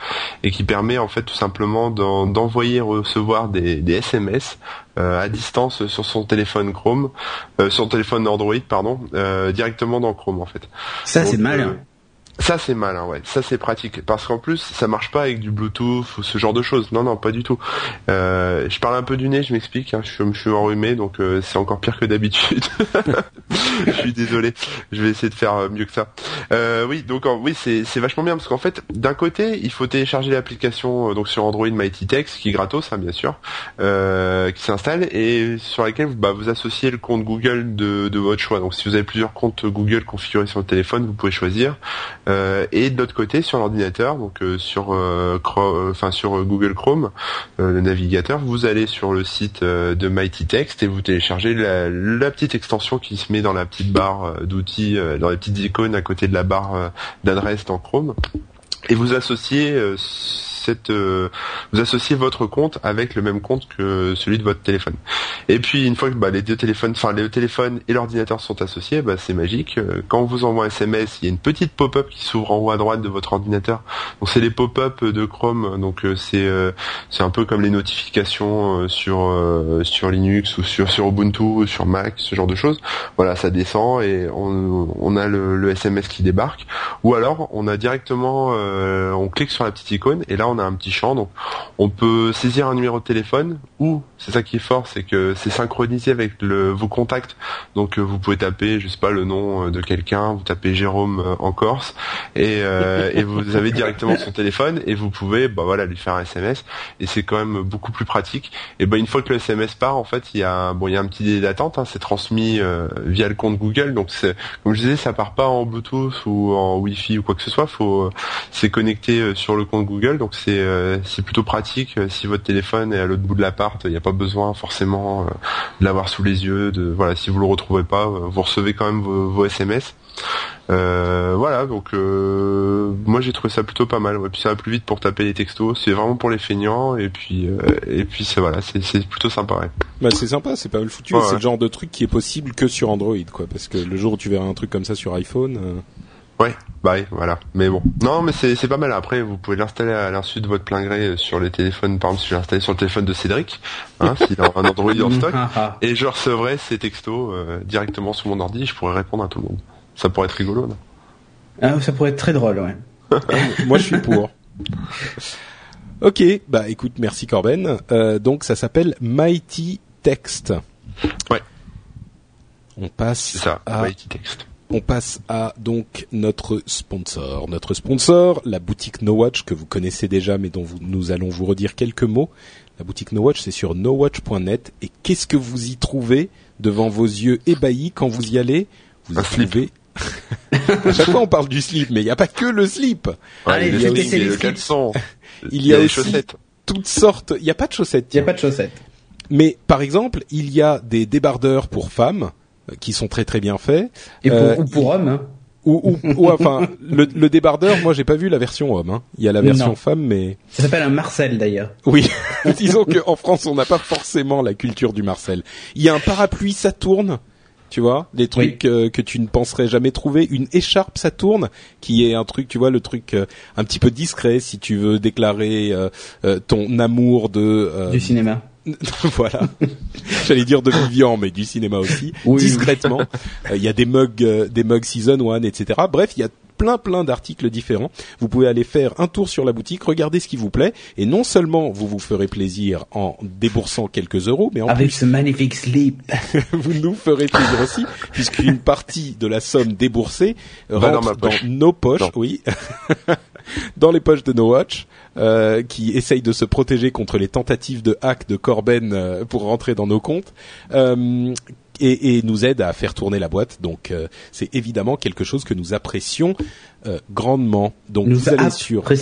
et qui permet en fait tout simplement d'envoyer recevoir des, des SMS à distance sur son téléphone Chrome, sur son téléphone Android pardon, directement dans Chrome en fait. Ça c'est mal. Ça c'est malin, ouais. Ça c'est pratique parce qu'en plus ça marche pas avec du Bluetooth ou ce genre de choses. Non, non, pas du tout. Euh, je parle un peu du nez, je m'explique. Hein. Je, suis enrhumé, donc euh, c'est encore pire que d'habitude. je suis désolé. Je vais essayer de faire euh, mieux que ça. oui, donc oui, c'est vachement bien parce qu'en fait, d'un côté, il faut télécharger l'application donc sur Android Mighty Text qui est gratos, hein, bien sûr, qui s'installe et sur laquelle bah, vous associez le compte Google de, de votre choix. Donc si vous avez plusieurs comptes Google configurés sur le téléphone, vous pouvez choisir. Euh, et de l'autre côté sur l'ordinateur, donc euh, sur euh, enfin sur Google Chrome, le navigateur, vous allez sur le site de Mighty Text et vous téléchargez la, petite extension qui se met dans la petite barre d'outils, dans les petites icônes à côté de la barre d'adresse dans Chrome, et vous associez êtes, vous associez votre compte avec le même compte que celui de votre téléphone. Et puis une fois que bah, les deux téléphones, enfin les téléphones et l'ordinateur sont associés, bah, c'est magique. Quand on vous envoie un SMS, il y a une petite pop-up qui s'ouvre en haut à droite de votre ordinateur. Donc c'est les pop-up de Chrome. Donc c'est c'est un peu comme les notifications sur sur Linux ou sur sur Ubuntu, sur Mac, ce genre de choses. Voilà, ça descend et on, a le, le SMS qui débarque. Ou alors on a directement, on clique sur la petite icône et là on a un petit champ. Donc on peut saisir un numéro de téléphone ou c'est ça qui est fort, c'est que c'est synchronisé avec le, vos contacts. Donc euh, vous pouvez taper, je sais pas, le nom euh, de quelqu'un, vous tapez Jérôme euh, en Corse et, vous avez directement son téléphone et vous pouvez, bah voilà, lui faire un SMS et c'est quand même beaucoup plus pratique. Et ben une fois que le SMS part, en fait, il y a bon, il y un petit délai d'attente. Hein, c'est transmis via le compte Google, donc c'est comme je disais, ça part pas en Bluetooth ou en Wi-Fi ou quoi que ce soit. Faut c'est connecté sur le compte Google, donc c'est c'est plutôt pratique si votre téléphone est à l'autre bout de l'appart. Il n'y a pas besoin forcément de l'avoir sous les yeux. De voilà, si vous le retrouvez pas, euh, vous recevez quand même vos, SMS. Euh, voilà, donc euh, moi j'ai trouvé ça plutôt pas mal. Ouais. Puis ça va plus vite pour taper les textos. C'est vraiment pour les feignants et puis et puis c'est voilà, c'est plutôt sympa. Ouais. Bah c'est sympa, c'est pas mal foutu. c'est le genre de truc qui est possible que sur Android, quoi. Parce que le jour où tu verras un truc comme ça sur iPhone. Ouais, bah oui, voilà. Mais bon. Non, mais c'est pas mal. Après, vous pouvez l'installer à l'insu de votre plein gré sur les téléphones. Par exemple, si je l'installe sur le téléphone de Cédric, hein, s'il a un Android en stock, et je recevrai ces textos euh, directement sur mon ordi, je pourrais répondre à tout le monde. Ça pourrait être rigolo, non? Ah, Ça pourrait être très drôle, ouais. Moi, je suis pour. ok, bah écoute, merci Corben. Euh, donc, ça s'appelle Mighty Text. Ouais. On passe ça, à Mighty Text on passe à donc notre sponsor. Notre sponsor, la boutique No Watch que vous connaissez déjà, mais dont nous allons vous redire quelques mots. La boutique No Watch, c'est sur nowatch.net. Et qu'est-ce que vous y trouvez devant vos yeux ébahis quand vous y allez? Vous y trouvez à chaque fois on parle du slip, mais il n'y a pas que le slip. il y a aussi le caleçon. il y a, chaussettes. toutes sortes. Il n'y a pas de chaussettes. Il n'y a pas de chaussettes. Mais par exemple, il y a des débardeurs pour femmes qui sont très très bien faits. Et pour, euh, ou pour hommes. Hein. Ou, ou, enfin le, le, débardeur, moi j'ai pas vu la version homme. Hein. Il y a la version femme, mais ça s'appelle un Marcel d'ailleurs. Oui, disons qu'en France on n'a pas forcément la culture du Marcel. Il y a un parapluie, ça tourne tu vois, des trucs euh, que tu ne penserais jamais trouver. Une écharpe, ça tourne, qui est un truc, tu vois, le truc euh, un petit peu discret si tu veux déclarer ton amour de du cinéma. voilà. J'allais dire de Vivian, mais du cinéma aussi. Discrètement. Euh, il y a des mugs, euh, des mugs season 1, etc. Bref, il y a plein plein d'articles différents. Vous pouvez aller faire un tour sur la boutique, regarder ce qui vous plaît, et non seulement vous vous ferez plaisir en déboursant quelques euros, mais en avec ce magnifique slip, vous nous ferez plaisir aussi, puisqu'une partie de la somme déboursée rentre dans, nos poches, oui, dans les poches de No Watch. Euh, qui essaye de se protéger contre les tentatives de hack de Corben euh, pour rentrer dans nos comptes. Euh, et, et, nous aide à faire tourner la boîte. Donc c'est évidemment quelque chose que nous apprécions grandement. Donc nous vous allez sur.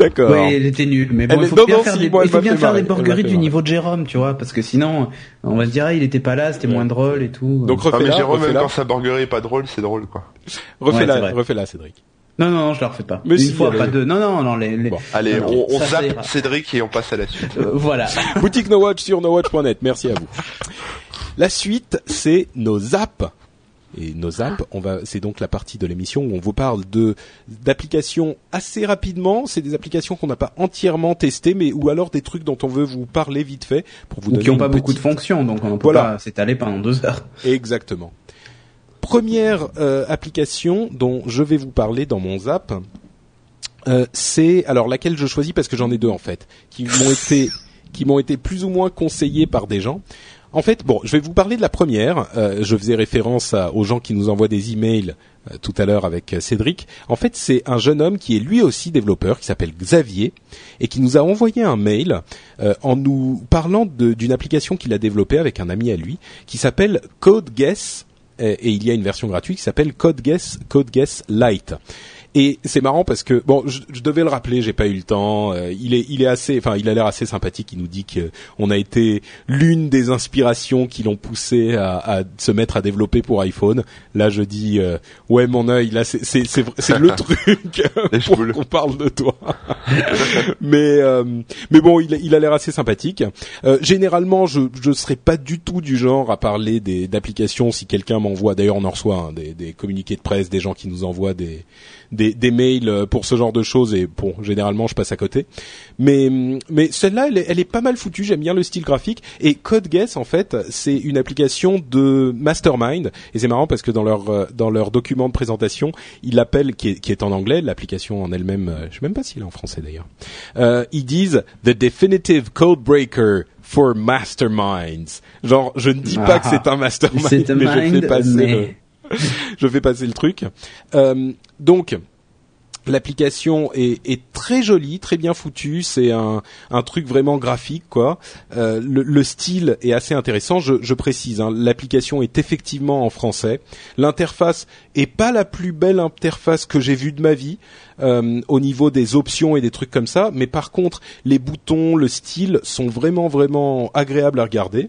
D'accord. Oui, elle était nulle, mais bon, il faut bien faire des, il faut bien faire des burgeries du niveau de Jérôme, tu vois, parce que sinon, on va se dire, ah, il était pas là, c'était moins drôle et tout. Donc refais-la. Ah, mais Jérôme, même quand sa burgerie est pas drôle, c'est drôle, quoi. Refais-la, refais-la, Cédric. Non, non, non, je la refais pas. Mais Une fois, pas deux. Non, non, non, les, les... allez, on, on zappe Cédric et on passe à la suite. Euh, voilà. Boutique No Watch sur nowatch.net. Merci à vous. La suite, c'est nos apps et nos apps. On va, c'est donc la partie de l'émission où on vous parle de d'applications assez rapidement. C'est des applications qu'on n'a pas entièrement testées, mais ou alors des trucs dont on veut vous parler vite fait pour vous ou donner qui n'ont pas beaucoup de fonctions, donc on peut voilà. pas s'étaler pendant deux heures. Exactement. Première euh, application dont je vais vous parler dans mon zap, euh, c'est alors laquelle je choisis parce que j'en ai deux en fait, qui m'ont été qui m'ont été plus ou moins conseillés par des gens. En fait, bon, je vais vous parler de la première. Euh, je faisais référence aux gens qui nous envoient des emails euh, tout à l'heure avec euh, Cédric. En fait, c'est un jeune homme qui est lui aussi développeur, qui s'appelle Xavier, et qui nous a envoyé un mail en nous parlant d'une application qu'il a développée avec un ami à lui, qui s'appelle CodeGuess, et, et il y a une version gratuite qui s'appelle CodeGuess CodeGuess Lite. Et c'est marrant parce que bon, je, je devais le rappeler, j'ai pas eu le temps. Euh, il est, il est assez, enfin, il a l'air assez sympathique. Il nous dit qu'on a été l'une des inspirations qui l'ont poussé à, à, se mettre à développer pour iPhone. Là, je dis, euh, ouais, mon œil, là, c'est c'est c'est le truc pour qu'on parle de toi. mais euh, mais bon, il, il a l'air assez sympathique. généralement, je je serais pas du tout du genre à parler des d'applications si quelqu'un m'envoie. D'ailleurs, on en reçoit hein, des, des communiqués de presse, des gens qui nous envoient des des, des mails euh, pour ce genre de choses et bon généralement je passe à côté. Mais mais celle-là elle, elle, est pas mal foutue. J'aime bien le style graphique. Et CodeGuess en fait c'est une application de Mastermind. Et c'est marrant parce que dans leur euh, dans leur document de présentation ils l'appellent qui est, qui est en anglais l'application en elle-même euh, je sais même pas s'il est en français d'ailleurs. Euh, ils disent the definitive code breaker for masterminds. Genre, je ne dis pas que c'est un mastermind, mais je fais passer le, je fais passer le truc. Euh, donc, L'application est, très jolie, très bien foutue. C'est un, truc vraiment graphique, quoi. Euh, le, le, style est assez intéressant. Je, je précise, hein, l'application est effectivement en français. L'interface est pas la plus belle interface que j'ai vue de ma vie euh, au niveau des options et des trucs comme ça. Mais par contre, les boutons, le style sont vraiment vraiment agréables à regarder.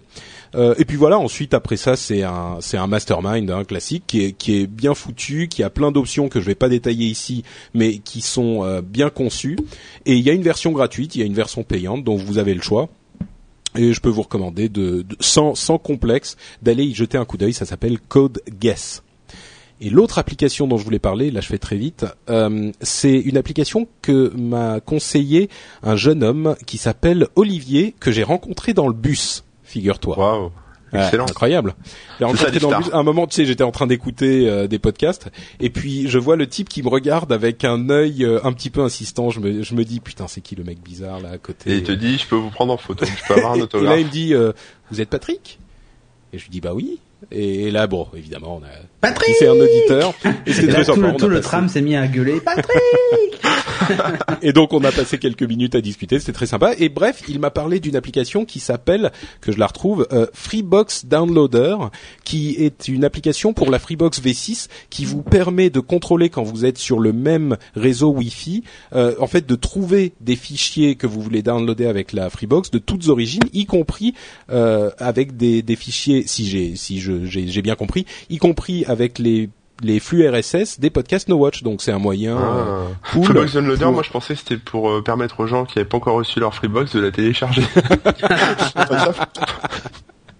Euh, et puis voilà, ensuite après ça, c'est un c'est un mastermind hein, classique qui est qui est bien foutu, qui a plein d'options que je vais pas détailler ici, mais qui sont euh, bien conçues. Et il y a une version gratuite, il y a une version payante, dont vous avez le choix. Et je peux vous recommander de, sans sans complexe d'aller y jeter un coup d'œil. Ça s'appelle Code Guess. Et l'autre application dont je voulais parler, là je fais très vite, euh, c'est une application que m'a conseillé un jeune homme qui s'appelle Olivier, que j'ai rencontré dans le bus figure-toi. Waouh. Excellent. incroyable. dans un moment, tu sais, j'étais en train d'écouter euh, des podcasts et puis je vois le type qui me regarde avec un œil euh, un petit peu insistant. Je me, je me dis putain, c'est qui le mec bizarre là à côté Et il te dit, je peux vous prendre en photo, je peux avoir un autographe. et là, il me dit, euh, vous êtes Patrick? Et je lui dis bah oui. Et là, bon, évidemment, on a. Patrick C'est un auditeur. Et c'est très Tout, le, tout le tram s'est mis à gueuler. Patrick Et donc, on a passé quelques minutes à discuter. C'était très sympa. Et bref, il m'a parlé d'une application qui s'appelle, que je la retrouve, euh, Freebox Downloader, qui est une application pour la Freebox V6 qui vous permet de contrôler quand vous êtes sur le même réseau Wi-Fi, euh, en fait, de trouver des fichiers que vous voulez downloader avec la Freebox de toutes origines, y compris euh, avec des, des fichiers, si j'ai si j'ai bien compris, y compris avec les les flux RSS des podcasts No Watch. Donc c'est un moyen ah. cool. Freebox Downloader, moi je pensais que c'était pour euh, permettre aux gens qui n'avaient pas encore reçu leur Freebox de la télécharger.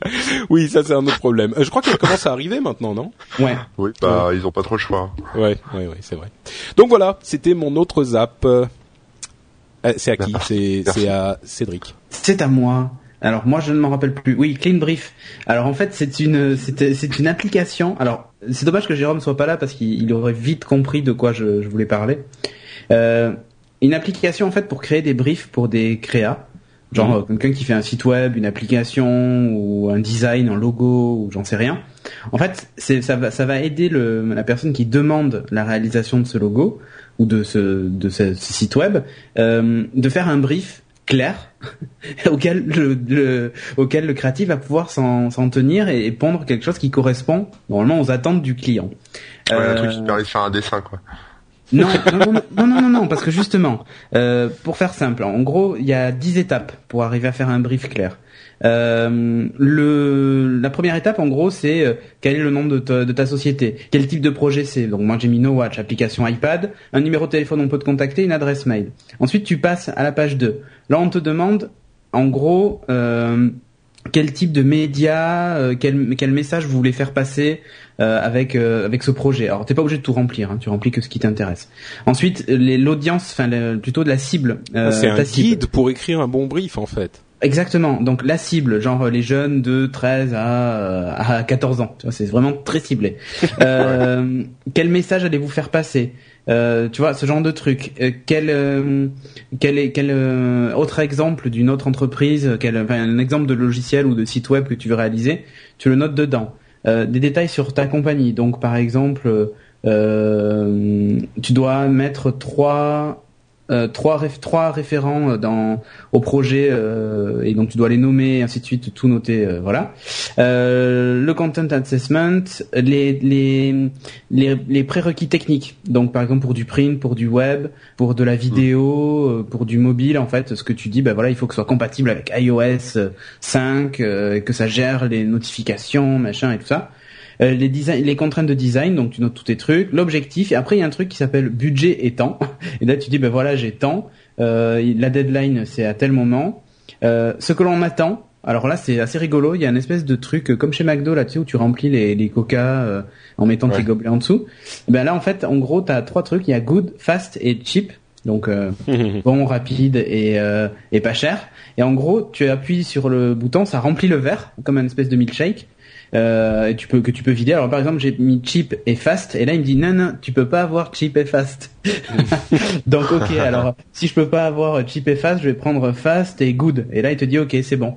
oui, ça c'est un autre problème. Euh, je crois qu'elle commence à arriver maintenant, non? Ouais. Oui, bah ils ont pas trop le choix. Ouais, ouais, ouais, c'est vrai. Donc voilà, c'était mon autre zap. Euh, c'est à qui? C'est c'est à Cédric. C'est à moi. Alors moi je ne m'en rappelle plus. Oui, Clean Brief. Alors en fait c'est une c'est une application. Alors c'est dommage que Jérôme soit pas là parce qu'il aurait vite compris de quoi je, voulais parler. Euh, une application en fait pour créer des briefs pour des créas. Genre mhm. quelqu'un qui fait un site web, une application ou un design, un logo ou j'en sais rien. En fait, c'est ça va ça va aider le, la personne qui demande la réalisation de ce logo ou de ce de ce, site web euh, de faire un brief clair auquel le, auquel le créatif va pouvoir s'en tenir et, pondre quelque chose qui correspond normalement aux attentes du client. Ouais, un truc qui permet de faire un dessin quoi. Non, non, non, non, non, non, parce que justement, euh, pour faire simple, en gros, il y a 10 étapes pour arriver à faire un brief clair. Euh, le, la première étape, en gros, c'est euh, quel est le nom de ta, de ta société, quel type de projet c'est? Donc moi j'ai mis No Watch, application iPad, un numéro de téléphone on peut te contacter, une adresse mail. Ensuite tu passes à la page 2. Là on te demande, en gros, euh, quel type de média, euh, quel, quel message vous voulez faire passer euh, avec avec ce projet. Alors t'es pas obligé de tout remplir, hein, tu remplis que ce qui t'intéresse. Ensuite l'audience, enfin plutôt de la cible. Ah, c'est un guide pour écrire un bon brief en fait. Exactement. Donc la cible, genre les jeunes de 13 à, à 14 ans. Tu vois, c'est vraiment très ciblé. euh, quel message allez-vous faire passer? Euh, Tu vois, ce genre de truc. Euh, quel euh, quel est quel euh, autre exemple d'une autre entreprise, quel enfin, un exemple de logiciel ou de site web que tu veux réaliser, tu le notes dedans. des détails sur ta compagnie. Donc par exemple, tu dois mettre trois euh, trois, trois référents dans au projet euh, et donc tu dois les nommer, et ainsi de suite, tout noter, euh, voilà. le content assessment, les les les, les prérequis techniques. Donc par exemple pour du print, pour du web, pour de la vidéo, pour du mobile, en fait, ce que tu dis, ben voilà, il faut que ce soit compatible avec iOS 5, que ça gère les notifications, machin et tout ça. Euh, les, design, les contraintes de design, donc tu notes tous tes trucs, l'objectif, et après il y a un truc qui s'appelle budget et temps. Et là tu dis ben voilà j'ai temps, euh, la deadline c'est à tel moment. Euh, ce que l'on attend, alors là c'est assez rigolo, il y a une espèce de truc comme chez McDo là tu sais où tu remplis les, les coca en mettant tes gobelets en dessous. ben là en fait en gros t'as trois trucs, il y a good, fast et cheap. Donc bon, rapide et, et pas cher. Et en gros, tu appuies sur le bouton, ça remplit le verre comme une espèce de milkshake euh, et tu peux que tu peux vider. Alors par exemple, j'ai mis cheap et fast, et là il me dit non non, tu peux pas avoir cheap et fast. Donc ok, alors si je peux pas avoir cheap et fast, je vais prendre fast et good. Et là il te dit ok, c'est bon.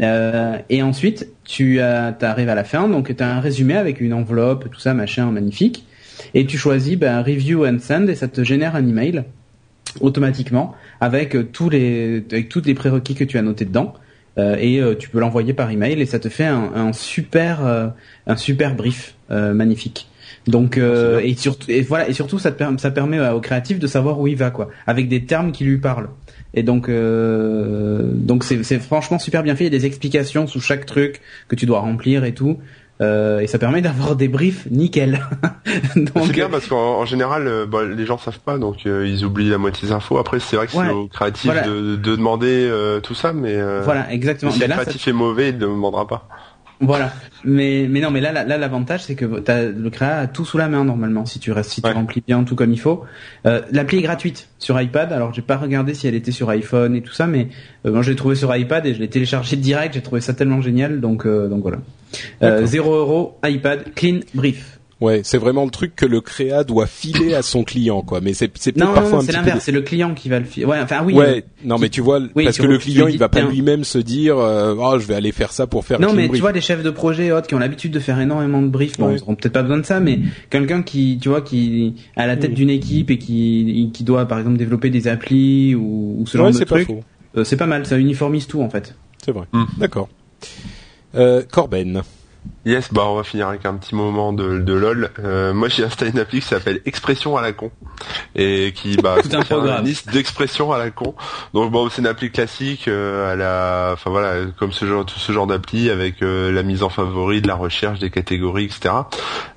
Euh, et ensuite, tu arrives à la fin, donc tu as un résumé avec une enveloppe, tout ça, machin, magnifique. Et tu choisis ben, review and send et ça te génère un email automatiquement avec tous les avec toutes les prérequis que tu as notés dedans. Euh, et euh, tu peux l'envoyer par email et ça te fait un, un super euh, un super brief magnifique. Donc et surtout et voilà et surtout ça te permet ça permet au créatif de savoir où il va quoi avec des termes qui lui parlent. Et donc donc c'est c'est franchement super bien fait, il y a des explications sous chaque truc que tu dois remplir et tout. Euh, et ça permet d'avoir des briefs nickel. c'est bien parce qu'en général, euh, bah, les gens savent pas, donc euh, ils oublient la moitié des infos. Après, c'est vrai que c'est au créatif de, de, demander tout ça, mais voilà, exactement. si le créatif est mauvais, il ne demandera pas. Voilà. Mais mais non, mais là là l'avantage c'est que t'as le créa a tout sous la main normalement si tu restes si tu remplis bien tout comme il faut. Euh, L'appli est gratuite sur iPad. Alors j'ai pas regardé si elle était sur iPhone et tout ça, mais euh, moi je l'ai trouvé sur iPad et je l'ai téléchargé direct. J'ai trouvé ça tellement génial donc euh, donc voilà. Euh, 0 euros iPad clean brief. Ouais, c'est vraiment le truc que le créa doit filer à son client, quoi. Mais c'est c'est non, parfois non, c'est l'inverse, c'est le client qui va le filer. Ouais, enfin oui. Ouais, non, mais tu vois, parce que le client, il va pas lui-même se dire, euh, oh, je vais aller faire ça pour faire. Non, mais tu vois, les chefs de projet autres qui ont l'habitude de faire énormément de briefs, bon, ils auront peut-être pas besoin de ça, mais quelqu'un qui, tu vois, qui à la tête d'une équipe et qui qui doit, par exemple, développer des applis ou, ou ce genre de trucs, euh, c'est pas mal, ça uniformise tout en fait. C'est vrai. Mmh. D'accord. Euh, Corben. Yes, bah on va finir avec un petit moment de, de lol. Euh, moi j'ai installé une appli qui s'appelle Expression à la con et qui bah c'est une liste d'expressions à la con. Donc bon c'est une appli classique euh, à la, enfin voilà comme ce genre tout ce genre d'appli avec euh, la mise en favori, de la recherche, des catégories, etc.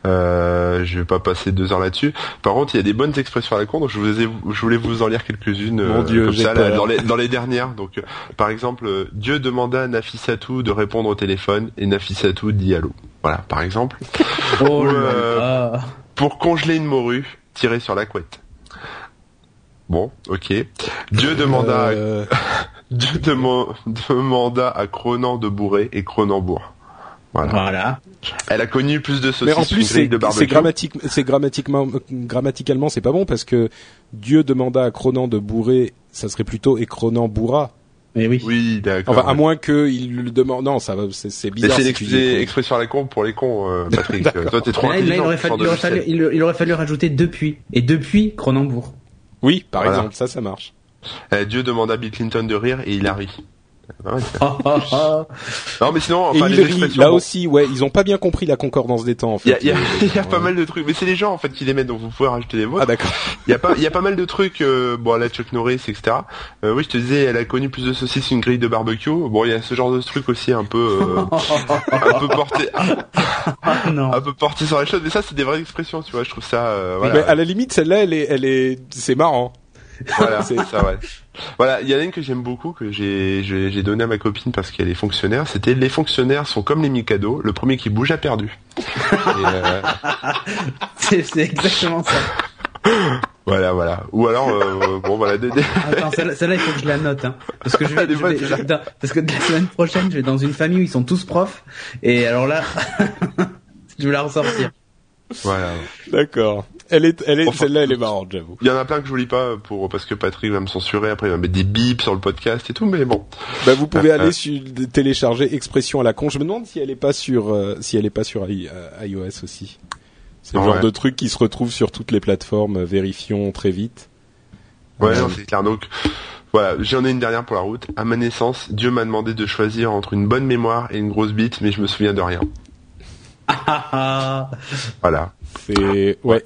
Euh, je vais pas passer deux heures là-dessus. Par contre il y a des bonnes expressions à la con donc je, vous ai, je voulais vous en lire quelques-unes euh, comme ça dans, les, dans les dernières. Donc par exemple Dieu demanda à Nafissatou de répondre au téléphone et Nafissatou dit Voilà, par exemple. Oh euh, pour congeler une morue, tirer sur la couette. Bon, ok. Dieu demanda, à... Euh. Dieu demanda à Cronan de bourrer et Cronan bourre. Voilà. Elle a connu plus de saucisses Mais en plus, c'est grammatique, c'est grammatiquement, grammaticalement, c'est pas bon parce que Dieu demanda à Cronan de bourrer, ça serait plutôt et Cronan bourra. Mais oui. Oui, d'accord. Enfin, à moins qu'il le demande. Non, ça va, c'est bizarre. c'est une expression à la con pour les cons, euh, Patrick. Toi, t'es trop là, il, aurait fallu, il, aurait fallu, rajouter depuis. Et depuis Cronenbourg. Oui, par exemple, ça, ça marche. Eh, Dieu demanda à Bill Clinton de rire et il a ri. Non mais sinon enfin, les là aussi ouais ils ont pas bien compris la concordance des temps en fait. Il y a, y a pas mal de trucs mais c'est les gens en fait qui les mettent donc vous pouvez rajouter des mots. Ah d'accord. Il y a pas il y a pas mal de trucs euh, bon la Chuck Norris etc. Euh, oui je te disais elle a connu plus de saucisses qu'une grille de barbecue. Bon il y a ce genre de truc aussi un peu euh, un peu porté un peu porté sur les choses mais ça c'est des vraies expressions tu vois je trouve ça euh, voilà. Mais à la limite celle-là elle est elle est c'est marrant. Voilà, c'est ça, ouais. Voilà, il y en a une que j'aime beaucoup, que j'ai, j'ai donné à ma copine parce qu'elle est fonctionnaire. C'était les fonctionnaires sont comme les Mikado, le premier qui bouge a perdu. Euh, c'est exactement ça. Voilà, voilà. Ou alors, euh, bon, voilà. Attends, celle-là, il faut que je la note, hein. Parce que je vais, parce que la semaine prochaine, je vais dans une famille où ils sont tous profs, et alors là, je vais la ressortir. Voilà. D'accord. Elle est, elle est, celle-là, elle est marrante, j'avoue. Il y en a plein que je vous lis pas pour, parce que Patrick va me censurer, après il va mettre des bips sur le podcast et tout, mais bon. Bah, vous pouvez aller sur, télécharger Expression à la con. Je me demande si elle est pas sur, euh, si elle est pas sur euh, iOS aussi. C'est le genre de truc qui se retrouve sur toutes les plateformes, euh, vérifions très vite. Ouais, non, c'est clair. Donc, voilà, j'en ai une dernière pour la route. À ma naissance, Dieu m'a demandé de choisir entre une bonne mémoire et une grosse bite, mais je me souviens de rien. voilà. C'est ouais.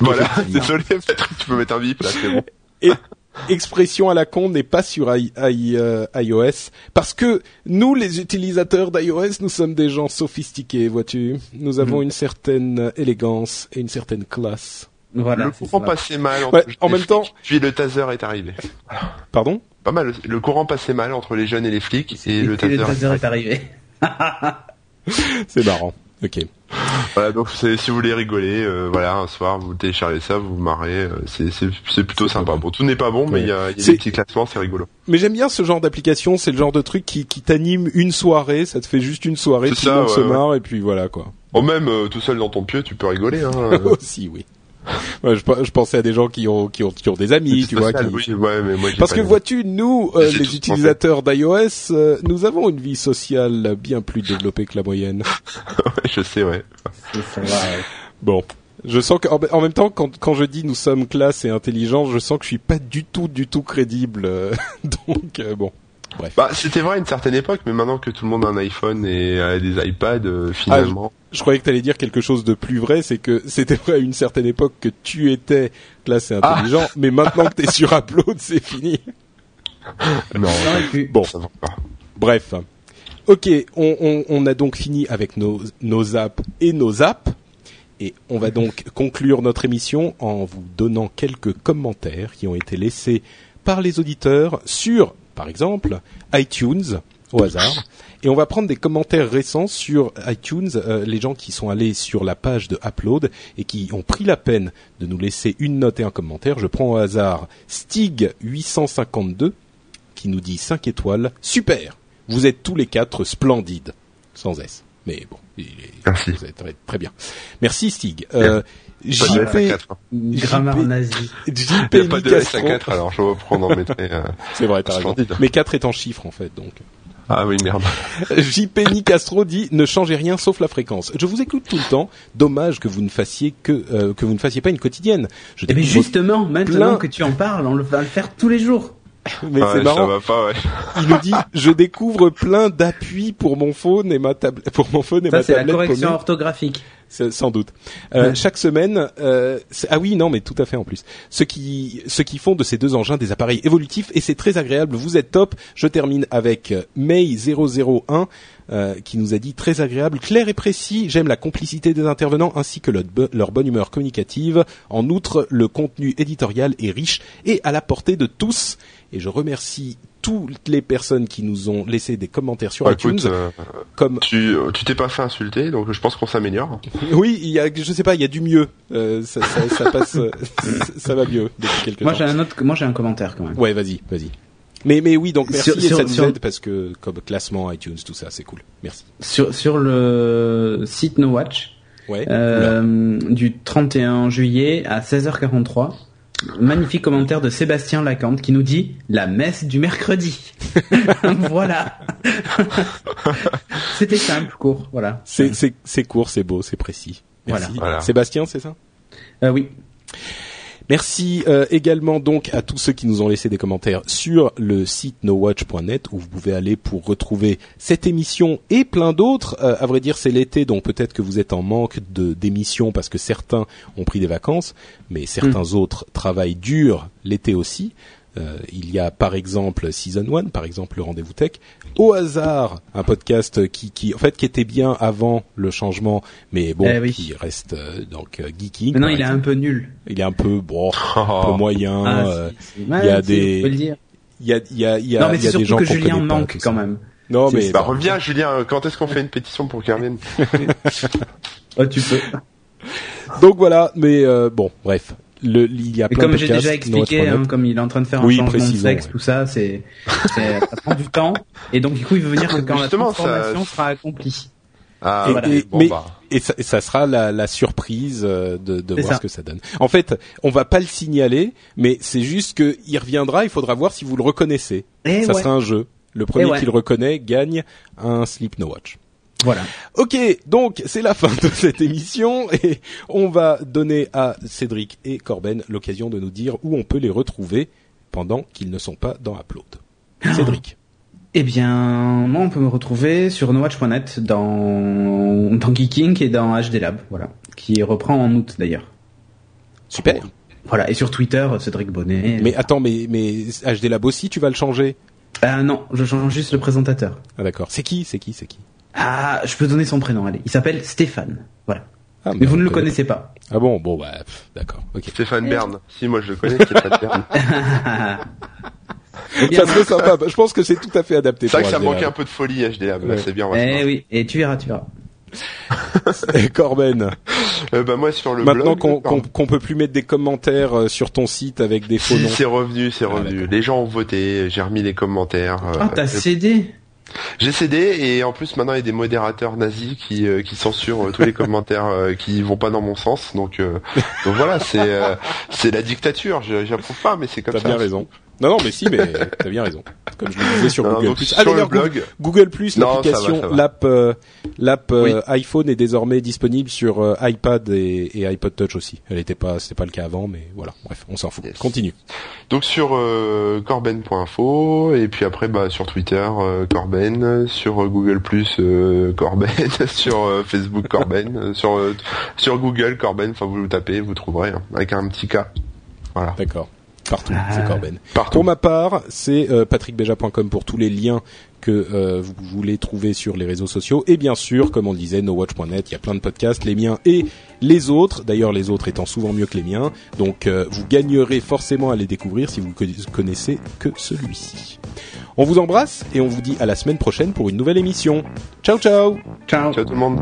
Voilà. Désolé, peut-être tu peux mettre un bip là, c'est bon. Et expression à la con n'est pas sur euh, iOS parce que nous les utilisateurs d'iOS nous sommes des gens sophistiqués vois-tu nous avons mm. une certaine élégance et une certaine classe voilà, le courant passait mal entre en même temps puis le taser est arrivé pardon? Pas mal le courant passait mal entre les jeunes et les flics et, le, taser, est arrivé c'est marrant ok voilà, donc si vous voulez rigoler, euh, voilà, un soir vous téléchargez ça, vous vous marrez, euh, c'est plutôt sympa. Bon, tout n'est pas bon, mais il y a, y a des petits classements, c'est rigolo. Mais j'aime bien ce genre d'application, c'est le genre de truc qui, qui t'anime une soirée, ça te fait juste une soirée, tout le monde se marre et puis voilà quoi. Oh même euh, tout seul dans ton pieu, tu peux rigoler. Hein. Aussi, oui je, pensais à des gens qui ont qui ont, qui ont des amis, tu vois. Qui... ouais, mais moi, Parce que vois-tu, nous, euh, les utilisateurs d'iOS, euh, nous avons une vie sociale bien plus développée que la moyenne. ouais, je sais, ouais. Bon. Je sens qu'en même temps, quand, quand je dis nous sommes classe et intelligents, je sens que je suis pas du tout, du tout crédible. Euh, donc, bon. Bref. Bah, c'était vrai à une certaine époque, mais maintenant que tout le monde a un iPhone et a des iPads, euh, finalement. Ah, je, croyais que tu allais dire quelque chose de plus vrai, c'est que c'était vrai à une certaine époque que tu étais classe et ah. intelligent, mais maintenant que t'es sur Upload, c'est fini. non, bon. Bref. Ok, on, on, on, a donc fini avec nos, nos apps et nos apps. Et on va donc conclure notre émission en vous donnant quelques commentaires qui ont été laissés par les auditeurs sur par exemple, iTunes au hasard. Et on va prendre des commentaires récents sur iTunes, euh, les gens qui sont allés sur la page de Upload et qui ont pris la peine de nous laisser une note et un commentaire. Je prends au hasard Stig852 qui nous dit 5 étoiles. Super Vous êtes tous les quatre splendides. Sans S. Mais bon, il Merci. vous êtes très, très bien. Merci Stig. Euh, JP, grammaire nazi. JP Il n'y a pas de S à 4, alors je vais prendre en. Euh, C'est vrai, t'as raison. Mais 4 est en chiffre, en fait, donc. Ah oui, merde. JP Nicastro dit ne changez rien sauf la fréquence. Je vous écoute tout le temps. Dommage que vous ne fassiez que euh, que vous ne fassiez pas une quotidienne. Je mais justement, maintenant que tu en parles, on va le faire tous les jours. Mais c'est marrant. va pas, ouais. Il nous dit je découvre plein d'appuis pour mon phone et ma tablette pour mon phone et Ça, ma tablette. C'est la correction orthographique sans doute. Euh, Chaque semaine, euh, ah oui, non, mais tout à fait en plus. Ce qui, ce qui font de ces deux engins des appareils évolutifs et c'est très agréable. Vous êtes top. Je termine avec May 001 euh, qui nous a dit très agréable, clair et précis. J'aime la complicité des intervenants ainsi que leur, bonne humeur communicative. En outre, le contenu éditorial est riche et à la portée de tous. Et je remercie toutes les personnes qui nous ont laissé des commentaires sur bah, iTunes. Euh, comme tu tu t'es pas fait insulter, donc je pense qu'on s'améliore. oui, il y a, je sais pas, il y a du mieux. Euh, ça, ça, ça, passe, ça va mieux depuis quelques moi, temps. Moi j'ai un autre, moi j'ai un commentaire quand même. Ouais, vas-y, vas-y. Mais mais oui, donc merci et ça nous aide parce que comme classement iTunes, tout ça, c'est cool. Merci. Sur sur le site No Watch. Ouais. Euh, du 31 juillet à 16h43 magnifique commentaire de Sébastien Lacante qui nous dit la messe du mercredi. voilà. C'était simple, court, voilà. C'est c'est court, c'est beau, c'est précis. Merci. Voilà. Sébastien, c'est ça? Euh, Oui. Merci euh, également donc à tous ceux qui nous ont laissé des commentaires sur le site nowatch.net où vous pouvez aller pour retrouver cette émission et plein d'autres. Euh, à vrai dire, c'est l'été, donc peut-être que vous êtes en manque de d'émissions parce que certains ont pris des vacances, mais certains mm. autres travaillent dur l'été aussi. Euh, il y a par exemple Season 1, par exemple le Rendez-vous Tech. Au hasard, un podcast qui, qui, en fait, qui était bien avant le changement, mais bon, eh qui reste euh, donc euh. Mais non, il est un peu nul. Il est un peu bon, un peu moyen. Ah, il y a des, il y a, il y a, il y a, non, mais il y a des gens que Julien manque quand même. Non mais bah, reviens Julien. Quand est-ce qu'on fait une pétition pour revienne oh, tu peux. Donc voilà, mais bon, bref le, il y a plein comme j'ai déjà expliqué, hein, comme il est en train de faire un changement de sexe, tout ça, c'est, ça prend du temps. Et donc, du coup, il veut venir quand la transformation sera accomplie. Ah, et, voilà. mais, bah. et, ça, ça, sera la, la surprise euh, de, de voir ce que ça donne. En fait, on va pas le signaler, mais c'est juste que il reviendra. Il faudra voir si vous le reconnaissez. Et ça sera un jeu. Le premier qui le reconnaît gagne un Sleep No Watch. Voilà. Ok, donc c'est la fin de cette émission et on va donner à Cédric et Corben l'occasion de nous dire où on peut les retrouver pendant qu'ils ne sont pas dans Upload. Ah. Cédric. Eh bien, moi, on peut me retrouver sur nowatch.net dans, dans Geeking et dans HD Lab, voilà, qui reprend en août d'ailleurs. Super. Voilà, et sur Twitter, Cédric Bonnet. Mais attends, mais, mais HD Lab aussi, tu vas le changer? Ah non, je change juste le présentateur. Ah d'accord. C'est qui C'est qui C'est qui? Ah, je peux donner son prénom, allez. Il s'appelle Stéphane. Voilà. Ah, mais vous ne le connaissez pas. Ah bon, bon bah d'accord. ok. Stéphane Bern. Si moi je le connais, Stéphane Bern. ça serait sympa. Je pense que c'est tout à fait adapté. C'est vrai que ça manquait un peu de folie mais c'est bien. eh oui, et tu verras, tu verras. Corben. Euh, bah moi sur le Maintenant qu'on qu'on peut plus mettre des commentaires euh, sur ton site avec des faux si, C'est revenu, c'est ah, revenu. les gens ont voté, j'ai remis les commentaires. Euh, ah, t'as cédé? J'ai cédé et en plus maintenant il y a des modérateurs nazis qui, qui censurent tous les commentaires qui vont pas dans mon sens donc donc voilà c'est c'est la dictature j'approuve pas mais c'est comme ça. T'as bien raison. Non, non, mais si, mais t'as bien raison. Comme je le disais sur Google Plus. Ah, sur le blog. Google Plus, l'application, l'app, euh, l'app euh, iPhone est désormais disponible sur euh, iPad et, et, iPod Touch aussi. Elle était pas, c'était pas le cas avant, mais voilà. Bref, on s'en fout. Continue. Donc sur corben.info et puis après bah sur Twitter Corben, sur Google Plus Corben, sur Facebook Corben, sur sur Google Corben. Enfin vous le tapez, vous trouverez hein, avec un petit K. Voilà. D'accord. Partout, c'est ah. Corben. Pour ma part, c'est euh, patrickbeja.com pour tous les liens que euh, vous voulez trouver sur les réseaux sociaux. Et bien sûr, comme on le disait, nowatch.net, il y a plein de podcasts, les miens et les autres. D'ailleurs, les autres étant souvent mieux que les miens. Donc, euh, vous gagnerez forcément à les découvrir si vous connaissez que celui-ci. On vous embrasse et on vous dit à la semaine prochaine pour une nouvelle émission. Ciao, ciao Ciao, ciao tout le monde